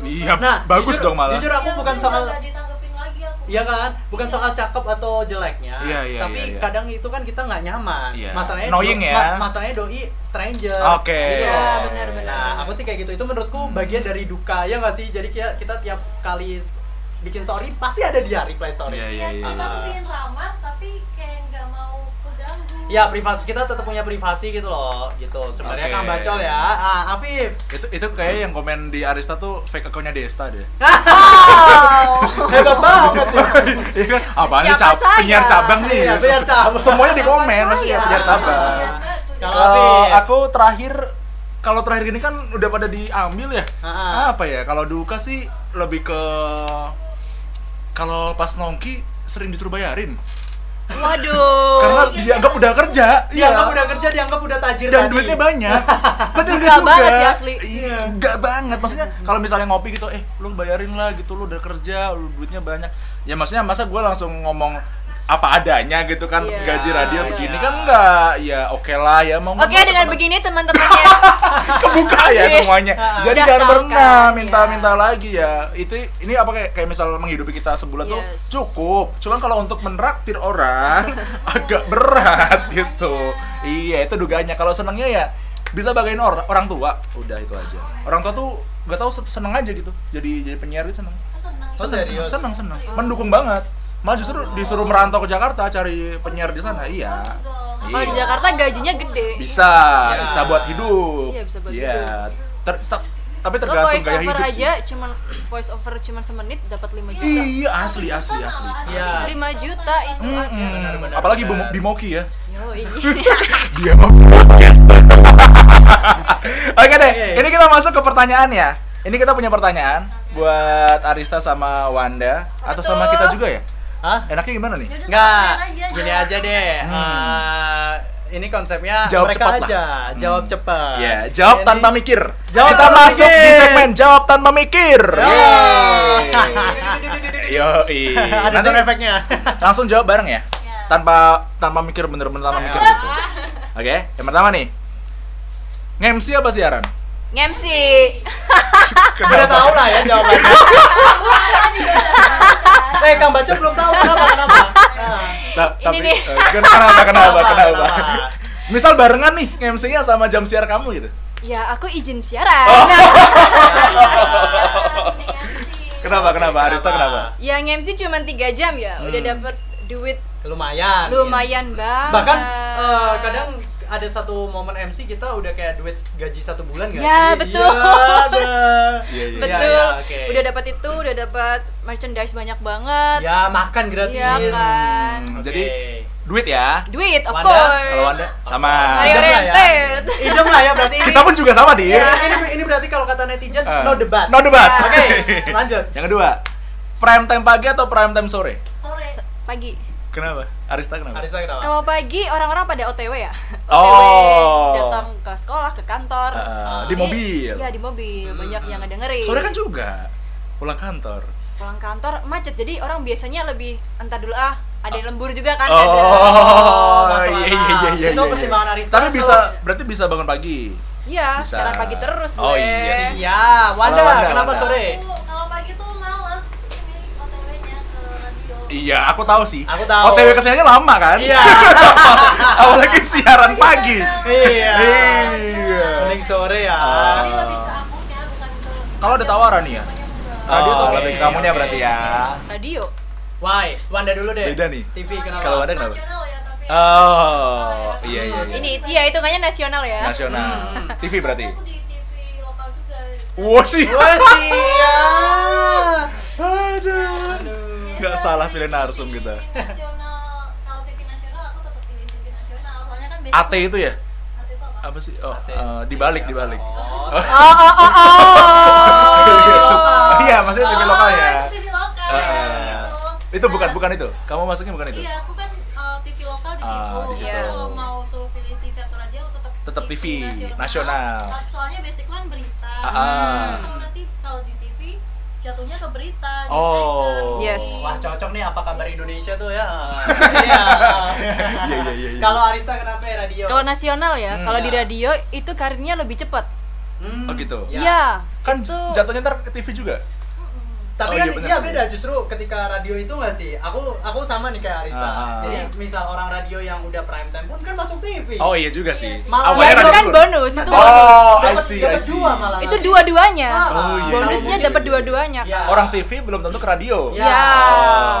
Iya, Nah, bagus jujur- dong malah. Jujur aku Yang bukan soal nggak ditanggepin lagi aku Iya kan, bukan soal cakep atau jeleknya. Iya, iya, Tapi iya, iya. kadang itu kan kita nggak nyaman. Iya. Masalahnya Annoying do- ya. ma- masalahnya doi stranger. Oke. Iya, benar-benar. Nah, aku sih kayak gitu. Itu menurutku bagian dari duka ya nggak sih? Jadi kita, kita tiap kali bikin story pasti ada dia reply story. Iya, iya, iya. kita tuh pengen ramah tapi kayak Ya privasi kita tetap punya privasi gitu loh, gitu. Sebenarnya Oke. Kang Bacol ya. Ah, Afif. Itu itu kayak yang komen di Arista tuh fake akunnya Desta deh. Wow. Hebat banget ya. Iya kan? Apaan nih cab- penyiar cabang nih. Iya, biar cabang. Semuanya di komen maksudnya penyiar cabang. Iya. Kalau aku terakhir kalau terakhir gini kan udah pada diambil ya. Ah. Apa ya? Kalau duka sih lebih ke kalau pas nongki sering disuruh bayarin Waduh. karena dianggap udah kerja. Dianggap udah kerja, dianggap udah tajir dan tadi. duitnya banyak. Bener Enggak enggak juga? banget sih, asli. Iya, enggak banget. Maksudnya kalau misalnya ngopi gitu, eh lu bayarin lah gitu, lu udah kerja, lu duitnya banyak. Ya maksudnya masa gue langsung ngomong apa adanya gitu kan Iya, gaji radio iya. begini kan enggak? Ya oke lah ya mau Oke, ngomong dengan begini teman-temannya. Kebuka ya Iya. semuanya. Jadi Udah jangan pernah kan, minta-minta ya. lagi ya. Itu ini apa kayak kayak misal menghidupi kita sebulan tuh Yes. cukup. Cuman kalau untuk menraktir orang agak berat gitu. Iya. Itu dugaannya. Kalau senangnya ya bisa bagain orang orang tua. Udah itu aja. Orang tua tuh nggak tahu se- seneng aja gitu. Jadi jadi penyiar itu seneng. Seneng. Oh, seneng serius? seneng seneng. Serius? mendukung banget malah justru disuruh merantau ke Jakarta cari penyiar di sana iya. Kalau di Iya. Jakarta gajinya gede. bisa Ya. bisa buat hidup Iya, bisa buat Iya. Ter- te- tapi Lo tergantung voice gaya over hidup aja sih cuman voice over cuman semenit dapat 5 juta. iya asli asli asli Iya. 5 juta itu Mm-mm. ada. Benar, benar, apalagi benar. Bimo- Bimoki ya Yoi. dia mau podcast oke deh ini kita masuk ke pertanyaan ya ini kita punya pertanyaan buat Arista sama Wanda atau sama kita juga ya Hah? enaknya gimana nih Enggak, aja, gini aja deh. Hmm. Eh, ini konsepnya Jawab mereka cepat lah. aja, jawab Hmm. cepat. ya jawab Ini- tanpa mikir Jawab kita tanpa masuk di mikir. segmen jawab tanpa mikir Ya. Yo, Ada sound efeknya. langsung jawab bareng ya Ya. tanpa tanpa mikir bener-bener tanpa mikir gitu oke yang pertama nih ngemsi apa siaran Ngemsi. Udah tahu lah ya jawabannya. eh, Kang Bacot belum tahu kenapa kenapa. Nah. Ini tapi nih. eh, kenapa kenapa kenapa Kenapa? misal barengan nih ngemsi-nya sama jam siar kamu gitu Ya, aku izin siaran. Oh. Kenapa kenapa Arista kenapa ya ngemsi cuma 3 jam ya, udah Hmm. dapat duit Lumayan. lumayan banget. Bahkan eh, kadang ada satu momen MC kita udah kayak duit gaji satu bulan nggak Ya, sih? betul. Iya, ada. Iya, iya. Betul. Ya, ya, oke. Udah dapat itu, udah dapat merchandise banyak banget. Ya makan gratis. Iya kan. Hmm, Oke. Jadi duit ya. Duit, of Wanda, course. Kalau Anda sama. Lah ya. oriented. Idem lah ya berarti ini. Kita pun juga sama, Dir. Iya. ini, ini berarti kalau kata netizen Eh, no debat. No debat. Ya. Oke, lanjut. Yang kedua, prime time pagi atau prime time sore? Sore. Pagi. Kenapa? Arista kenapa? Arista kenapa? Kalau pagi orang-orang pada OTW ya. Oh. OTW datang ke sekolah, ke kantor. Uh, di Jadi- mobil. Iya, di mobil. Hmm. Banyak yang ngedengerin. Sore kan juga pulang kantor. pulang kantor macet. Jadi orang biasanya lebih entar dulu ah, ada yang lembur juga kan Oh, masuk iya akal. iya iya iya. Itu iya. pertimbangan Arista Tapi bisa berarti bisa bangun pagi. Iya, sekarang pagi terus gue. Oh, iya. Iya, Wanda, Wanda, kenapa Wanda. sore? Aku kalau pagi tuh males ini OTW-nya ke radio. Iya, aku tahu sih. Aku tahu. OTW ke sananya lama kan? Iya. Apalagi siaran pagi. Iya. Iya. Mending sore ya. Ah. Jadi lebih ke akunya bukan ke Kalau ada tawaran nih ya? Radio tuh Oh, lebih ke kamunya oke. berarti ya. Radio. Why? Wanda dulu deh. Beda nih. TV kenapa? Kalau Wanda kenapa? Nasional ya tapi Oh, iya iya iya. Ini iya hitungannya nasional ya. nasional. Hmm. TV berarti. aku di TV lokal juga. Wah sih. Wah siap. Aduh. Nggak salah pilih narsum TV kita. Nasional, kalau TV nasional aku tetap pilih TV nasional. Soalnya kan basic AT itu ya? AT itu apa? Apa sih? Oh, eh, dibalik dibalik. Oh. Oh oh oh oh. Iya, maksudnya TV lokal ya. Oh, itu TV lokal ya, Eh, gitu. Itu bukan Nah, bukan itu. Kamu masuknya bukan itu. Iya, aku kan uh, TV lokal di Ah, situ. di situ. Jadi kalau mau suruh pilih TV atau radio tetap Tetap TV nasional. Soalnya basic kan berita. Ah, ah. Terus kalau nanti kalau di TV jatuhnya ke berita, di Oh. Yes. Wah cocok nih apa kabar Indonesia tuh ya. Iya. Iya, iya, iya, iya. Kalau Arista kenapa ya radio? Kalau nasional ya, Hmm. kalau di Ya. radio itu karirnya lebih cepat. Hmm, Oh, gitu? ya. Iya. Kan itu jatuhnya ntar ke TV juga. Tapi Oh, kan iya, iya beda justru ketika radio itu nggak sih? Aku aku sama nih kayak Arista. Ah, ah. Jadi misal orang radio yang udah prime time pun kan masuk TV. Oh iya juga sih. Iya sih. Malah Awalnya ya itu kan bonus itu. Oh, I see, I see. dua malah. Itu dua-duanya. Ah, Oh, iya. Bonusnya dapat dua-duanya. Iya. Orang TV belum tentu ke radio. Ya. Ya.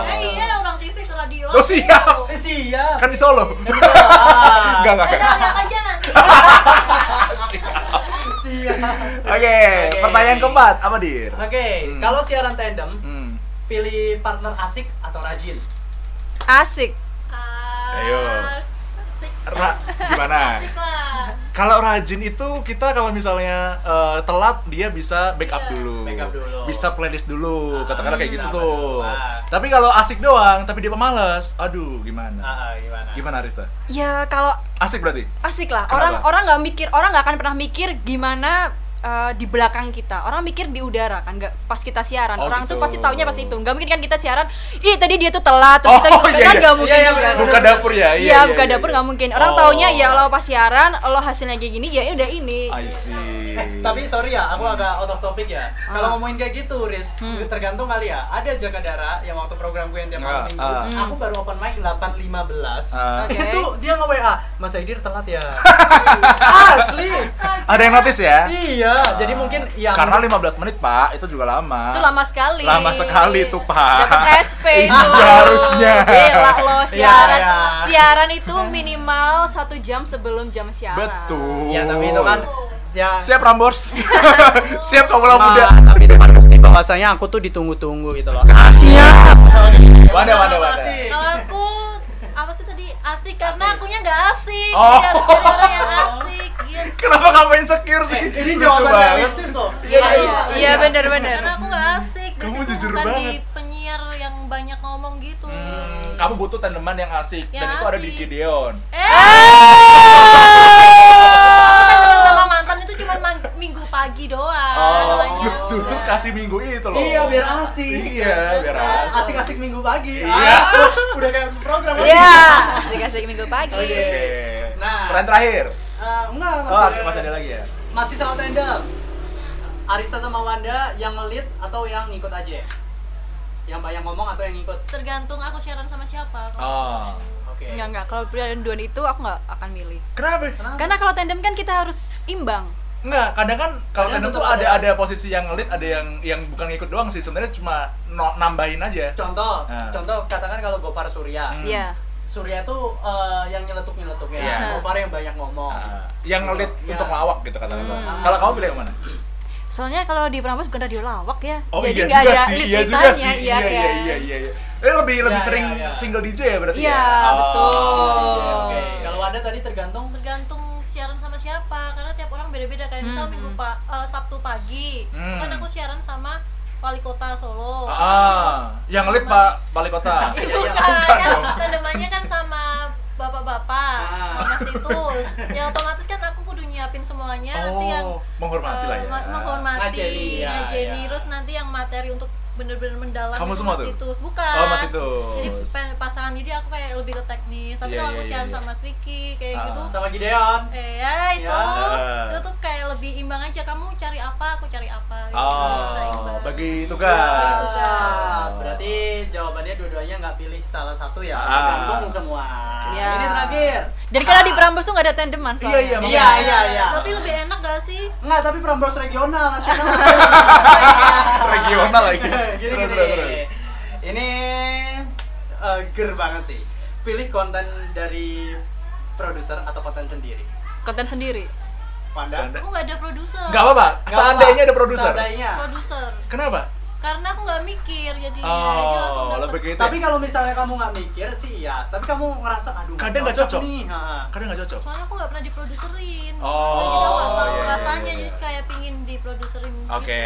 Eh iya orang TV ke radio. Oh, siap. Eh, siap. Kan di Solo. Enggak. Enggak enggak. Aja nanti. Siap. Oke, Oke. pertanyaan keempat apa dir? Oke, Hmm. kalau siaran tandem, Hmm. pilih partner asik atau rajin? Asik. Ayo. Asik. Ra, gimana? Asik lah. Kalau rajin itu kita kalau misalnya eh, telat dia bisa backup Iya. dulu. Backup dulu. Bisa playlist dulu, Ah, katakanlah kayak gitu betul. tuh. Ah. Tapi kalau asik doang, tapi dia pemalas, aduh gimana? Ah, gimana? Gimana Arista? Ya kalau Asik berarti? asik lah. Kenapa? Orang orang nggak mikir, orang nggak akan pernah mikir gimana eh, di belakang kita. Orang mikir di udara kan, nggak pas kita siaran. Oh, orang gitu. tuh pasti taunya pas itu. Nggak mungkin kan kita siaran, ih tadi dia tuh telat, Oh, terus kita iya, kan iya. nggak mungkin. Iya, iya, Buka dapur ya? Iya, buka dapur nggak mungkin. Orang Oh. taunya ya kalau pas siaran, lo hasilnya kayak gini, ya udah ini. I see. Eh, tapi sorry ya, aku agak out of topic ya. Ah. Kalau ngomongin kayak gitu, Riz, Hmm. tergantung kali ya. Ada Jakadara yang waktu program gue yang tiap malam Ah, minggu, ah. Hmm. aku baru open mic 8.15. Ah. Oke. Itu dia nge-WA, Mas Aidir telat ya. Asli. Ada yang notice ya? Iya, jadi mungkin yang Karena 15 menit pak, itu juga lama. Itu lama sekali. Lama sekali tuh pak. Dapat SP itu. Iya harusnya. Gila lo siaran. Iya, iya. Siaran itu minimal satu jam sebelum jam siaran. Betul. Ya, tapi itu kan ya Siap Rambors. Siap kamu muda. tapi itu kan bukti bahwasanya aku tuh ditunggu-tunggu gitu loh. Siap. Wadah, wadah, wadah. aku asik karena Asik. akunya nggak asik. Oh. Jadi harus cari orang yang asik gitu. Kenapa kamu insecure sih? Eh, Ini jawaban banget. realistis loh. Iya, iya, iya benar-benar. Karena aku nggak asik. Kamu aku jujur bukan di banget. penyiar yang banyak ngomong gitu. Hmm, kamu butuh tandeman yang asik dan Yang itu ada di asik. Gideon. Aku pagi doang. Oh, justru udah. kasih minggu itu loh. Iya, biar asik. Iya, biar asik. Asik-asik minggu pagi. Iya. Ah, udah kayak program lagi. Iya, asik-asik minggu pagi. Oke. Nah. Pertanyaan terakhir. Eh, enggak, masih, Oh, masih ada lagi ya? Masih sama tandem. Arista sama Wanda yang ngelit atau yang ngikut aja? Yang banyak ngomong atau yang ngikut? Tergantung aku siaran sama siapa. Kalau Oh. Oke. Enggak, enggak. Kalau pilihan dua itu aku nggak akan milih. Kenapa? Kenapa? Karena kalau tandem kan kita harus imbang. Enggak, kadang kan kalau Kadang tandem tuh ada ada- posisi yang ngelit, ada yang yang bukan ngikut doang sih. Sebenarnya cuma no- nambahin aja. Contoh, Nah. contoh katakan kalau Gofar Surya, Hmm. Iya. Surya tuh eh, yang nyeletuk nyeletuk ya, Iya. Gofar yang banyak ngomong. Ah, yang ngelit Iya. untuk lawak gitu kata-kata. Hmm. Kalau kamu pilih yang mana? Soalnya kalau di Prambors bukan radio lawak ya. Oh Jadi iya juga ada sih, lead iya juga sih. iya Iya iya kan? iya iya. iya. Eh lebih lebih Iya, sering iya, iya. single DJ ya berarti Iya, ya? Oh. betul. Oke, kalau ada tadi tergantung tergantung orang beda-beda kayak misal Hmm. minggu pa eh, Sabtu pagi Hmm. kan aku siaran sama wali kota Solo Terus Ah, yang ngelit tandemanya- Pak Wali Kota. Iya, iya. bukan, kan tandemannya kan sama bapak-bapak Ah. Mas Titus ya otomatis kan aku kudu nyiapin semuanya nanti yang Oh, menghormati lah eh, ya. ma- menghormati Ngajeni, ya, ngajeni ya. terus nanti yang materi untuk bener-bener mendalam Kamu semua Mas tuh? Titus bukan Oh, Mas Titus. jadi pa- pasangan jadi aku kayak lebih ke teknis tapi Iya, kalau iya, aku iya, siaran iya. sama Mas Ricky kayak Ah. gitu sama Gideon. eh ya itu Ya. itu tuh kayak lebih imbang aja kamu cari apa aku cari apa gitu. Oh, bagi tugas. Tugas. Ah, berarti jawabannya dua-duanya nggak pilih salah satu ya, Ah. tergantung semua. Iya. Ini terakhir. Dan kalau di Prambors tuh nggak ada tandeman Iya, soalnya. iya, makanya. Iya, iya, iya. tapi lebih enak gak sih Enggak, tapi Prambors regional, nasional. Regional lagi. gini, Terus, gini. terus, terus. Ini eh, ger banget sih. Pilih konten dari produser atau konten sendiri. Konten sendiri. Panda? Aku nggak ada produser Gak apa-apa, seandainya ada produser. Seandainya. produser Kenapa? Karena aku nggak mikir jadinya dia langsung Oh, dapet lebih gitu. Tapi kalau misalnya kamu nggak mikir sih ya, tapi kamu ngerasa aduh Kadang nggak cocok. nih. ha. kadang nggak cocok. soalnya aku nggak pernah diproduserin Oh, jadi aku nggak tahu iya, iya, rasanya iya, iya. jadi kayak pingin diproduserin Oke,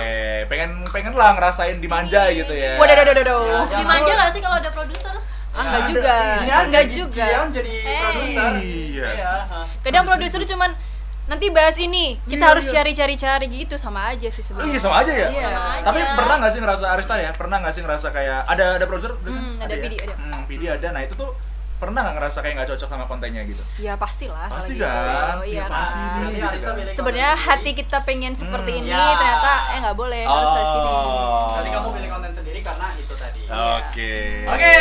pengen pengen lah ngerasain dimanja Iya. gitu ya. Waduh, waduh, waduh, waduh. Ya, gitu. dimanja nggak sih kalau ada produser Ah, Ya, enggak ada. juga. Enggak juga. Gideon jadi Eh. produser. Iya. ha. Kadang produser cuman nanti bahas ini, kita Iya, harus iya. cari-cari-cari gitu sama aja sih Oh sebenarnya. iya sama aja ya. Iya. Sama aja. Tapi pernah nggak sih ngerasa Arista ya? Pernah nggak sih ngerasa kayak ada ada produser? Hmm, ada ya? PD, ada. Hmm, PD ada. Nah itu tuh pernah nggak ngerasa kayak nggak cocok sama kontennya gitu? Ya pastilah. Pasti gitu. kan? Iya Iya, sih kan. ini? Berarti gitu kan. Sebenarnya hati kita pengen seperti Hmm. ini, Ya. ternyata eh nggak boleh, harus harus gini. Oh. Kamu pilih konten sendiri karena itu tadi. Oke. Oke.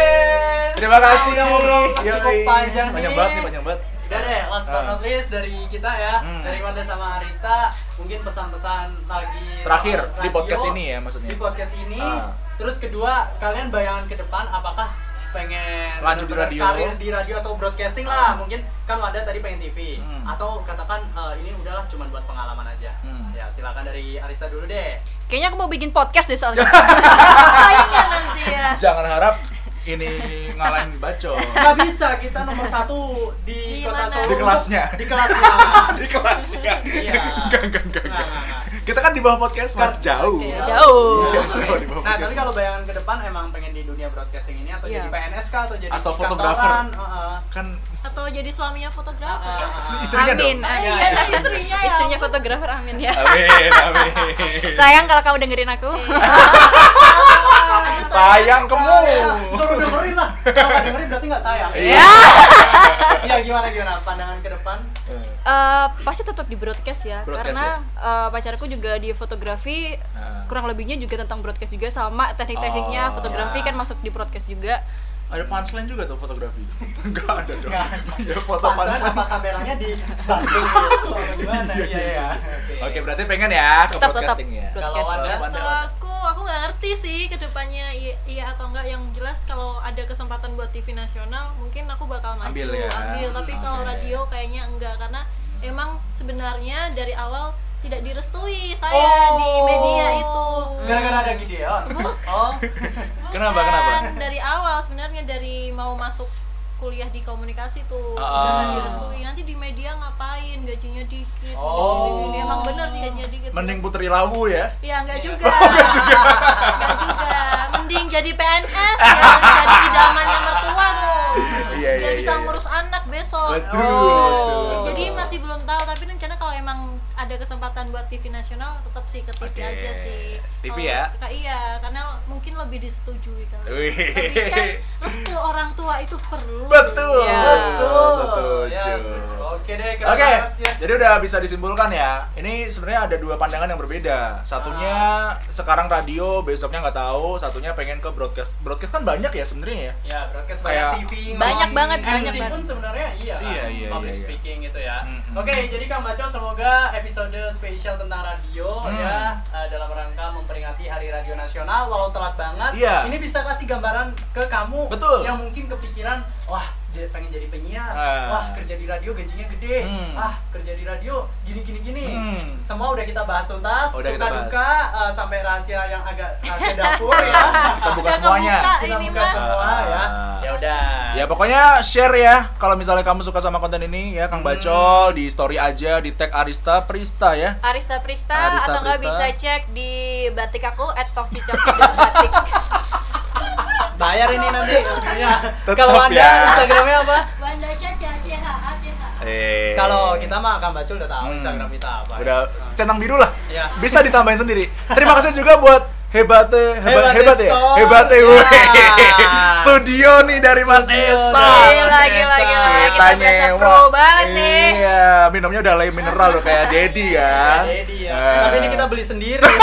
Terima kasih. Udah ngobrol cukup panjang Banyak banget nih, banyak banget. Udah deh, last but Ah. not least dari kita ya, Hmm. dari Wanda sama Arista, mungkin pesan-pesan lagi Terakhir di podcast ini ya maksudnya. Di podcast ini. Ah. Terus kedua, kalian bayangan ke depan apakah pengen Lanjut di radio. karir di radio atau broadcasting lah mungkin kan Wanda tadi pengen TV Hmm. atau katakan eh, ini udahlah cuman buat pengalaman aja Hmm. ya silakan dari Arista dulu deh Kayaknya aku mau bikin podcast deh soalnya. saingan nanti ya Jangan harap ini ngalahin bacot. nggak bisa kita nomor satu di, Di kota? Solo Di kelasnya. di kelasnya di kelasnya. Iya. Enggak, enggak, enggak. Nggak, nggak, nggak. Kita kan di bawah podcast Mas jauh. Oke, jauh. Iya, jauh di bawah Nah, podcast. tapi kalau bayangan ke depan emang pengen di dunia broadcasting ini atau Iya. jadi PNS kah atau jadi Atau fotografer. Heeh. kan atau jadi suaminya fotografer ah. istrinya Amin. dong. ah, Iya, iya, iya. istrinya ya Istrinya fotografer amin ya. Amin, amin. Sayang kalau kamu dengerin aku. Sayang kamu. Suruh dengerin lah. Kalau nggak dengerin berarti nggak sayang. Ya. Iya gimana gimana pandangan ke depan? Eh, pasti tetap di broadcast ya, Broadcast karena eh, pacarku juga di fotografi, Nah. kurang lebihnya juga tentang broadcast juga sama teknik-tekniknya Oh, fotografi ya. kan masuk di broadcast juga. Ada punchline juga tuh fotografi. Enggak ada dong. Nggak ada. Ya foto Pansan punchline. apa kameranya di Bandung gitu atau gimana? Iya, Iya iya. Oke, berarti pengen ya ke Tetap tetap broadcasting ya. broadcast. Kalau. Kalau aku, aku nggak ngerti sih ke depannya iya, iya atau enggak. Yang jelas kalau ada kesempatan buat TV nasional, mungkin aku bakal maju, Ambil ya. ambil. Tapi kalau Oke. radio kayaknya enggak karena emang sebenarnya dari awal tidak direstui saya Oh. di media itu. Gara-gara ada Gideon. Oh. Kenapa, Bukan, kenapa? Dari awal sebenarnya dari mau masuk kuliah di komunikasi tuh Ah. jangan direstui nanti di media ngapain gajinya dikit Oh. gini, emang bener sih gajinya dikit Mending Putri Lawu ya. Ya enggak juga. enggak juga. Mending jadi PNS ya, jadi idamannya mertua tuh. Iya, iya, bisa iya, iya. ngurus anak besok. Betul. Oh. betul. Jadi masih belum tahu tapi rencana kalau emang ada kesempatan buat TV nasional tetap sih ke TV Oke. aja sih. TV Kalau- ya? Iya, karena mungkin lebih disetujui. Wih. Tapi kan restu orang tua itu perlu. Betul. Ya. Betul. Ya, Setuju. Oke deh. Oke, banget ya. jadi udah bisa disimpulkan ya. Ini sebenarnya ada dua pandangan yang berbeda. Satunya sekarang radio, besoknya nggak tahu. Satunya pengen ke broadcast. Broadcast kan banyak ya sebenarnya ya. Ya, broadcast Kayak- banyak TV. Banyak ngomong banget, MC banyak pun sebenarnya iya. Iya, iya, Public iya, iya. speaking gitu ya. Mm-mm. Oke, jadi Kang Bacol semoga episode spesial tentang radio Hmm. ya eh, dalam rangka memperingati Hari Radio Nasional walau telat banget. Iya. Ini bisa kasih gambaran ke kamu Betul. yang mungkin kepikiran, wah pengen jadi penyiar Ah. wah kerja di radio gajinya gede Hmm. ah kerja di radio gini gini gini Hmm. semua udah kita bahas tuntas Udah kita suka bahas. duka eh, sampai rahasia yang agak rahasia dapur ya Kita buka Udah semuanya. kebuka kita ini buka mah. semua ya Ah. ya udah Ya pokoknya share ya kalau misalnya kamu suka sama konten ini ya Kang Hmm. Bacol di story aja di tag Arista Prista ya. Arista Prista Arista atau nggak bisa cek di batik aku @tokcicok batik. bayar ini nanti ya kalau anda ya. instagramnya apa Wanda Caca Eh. kalau kita mah akan bacul udah tahu Hmm. instagram kita apa udah ya. centang biru lah. Iya. Bisa ditambahin sendiri. Terima kasih juga buat hebatnya hebat Hebatnya hebat ya. Hebatnya Ya. Studio nih dari Mas Studio Esa. Gila, gila, gila. Kita berasa nyewa. pro banget nih. Iya, minumnya udah lem mineral loh kayak Dedi. Ya, Dedi ya. Eh. tapi ini kita beli sendiri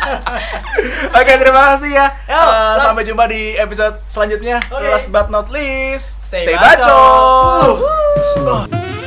Oke, terima kasih ya. Yo, last- sampai jumpa di episode selanjutnya. Oke. Last but not least, Stay stay bacot. bacot. Uh.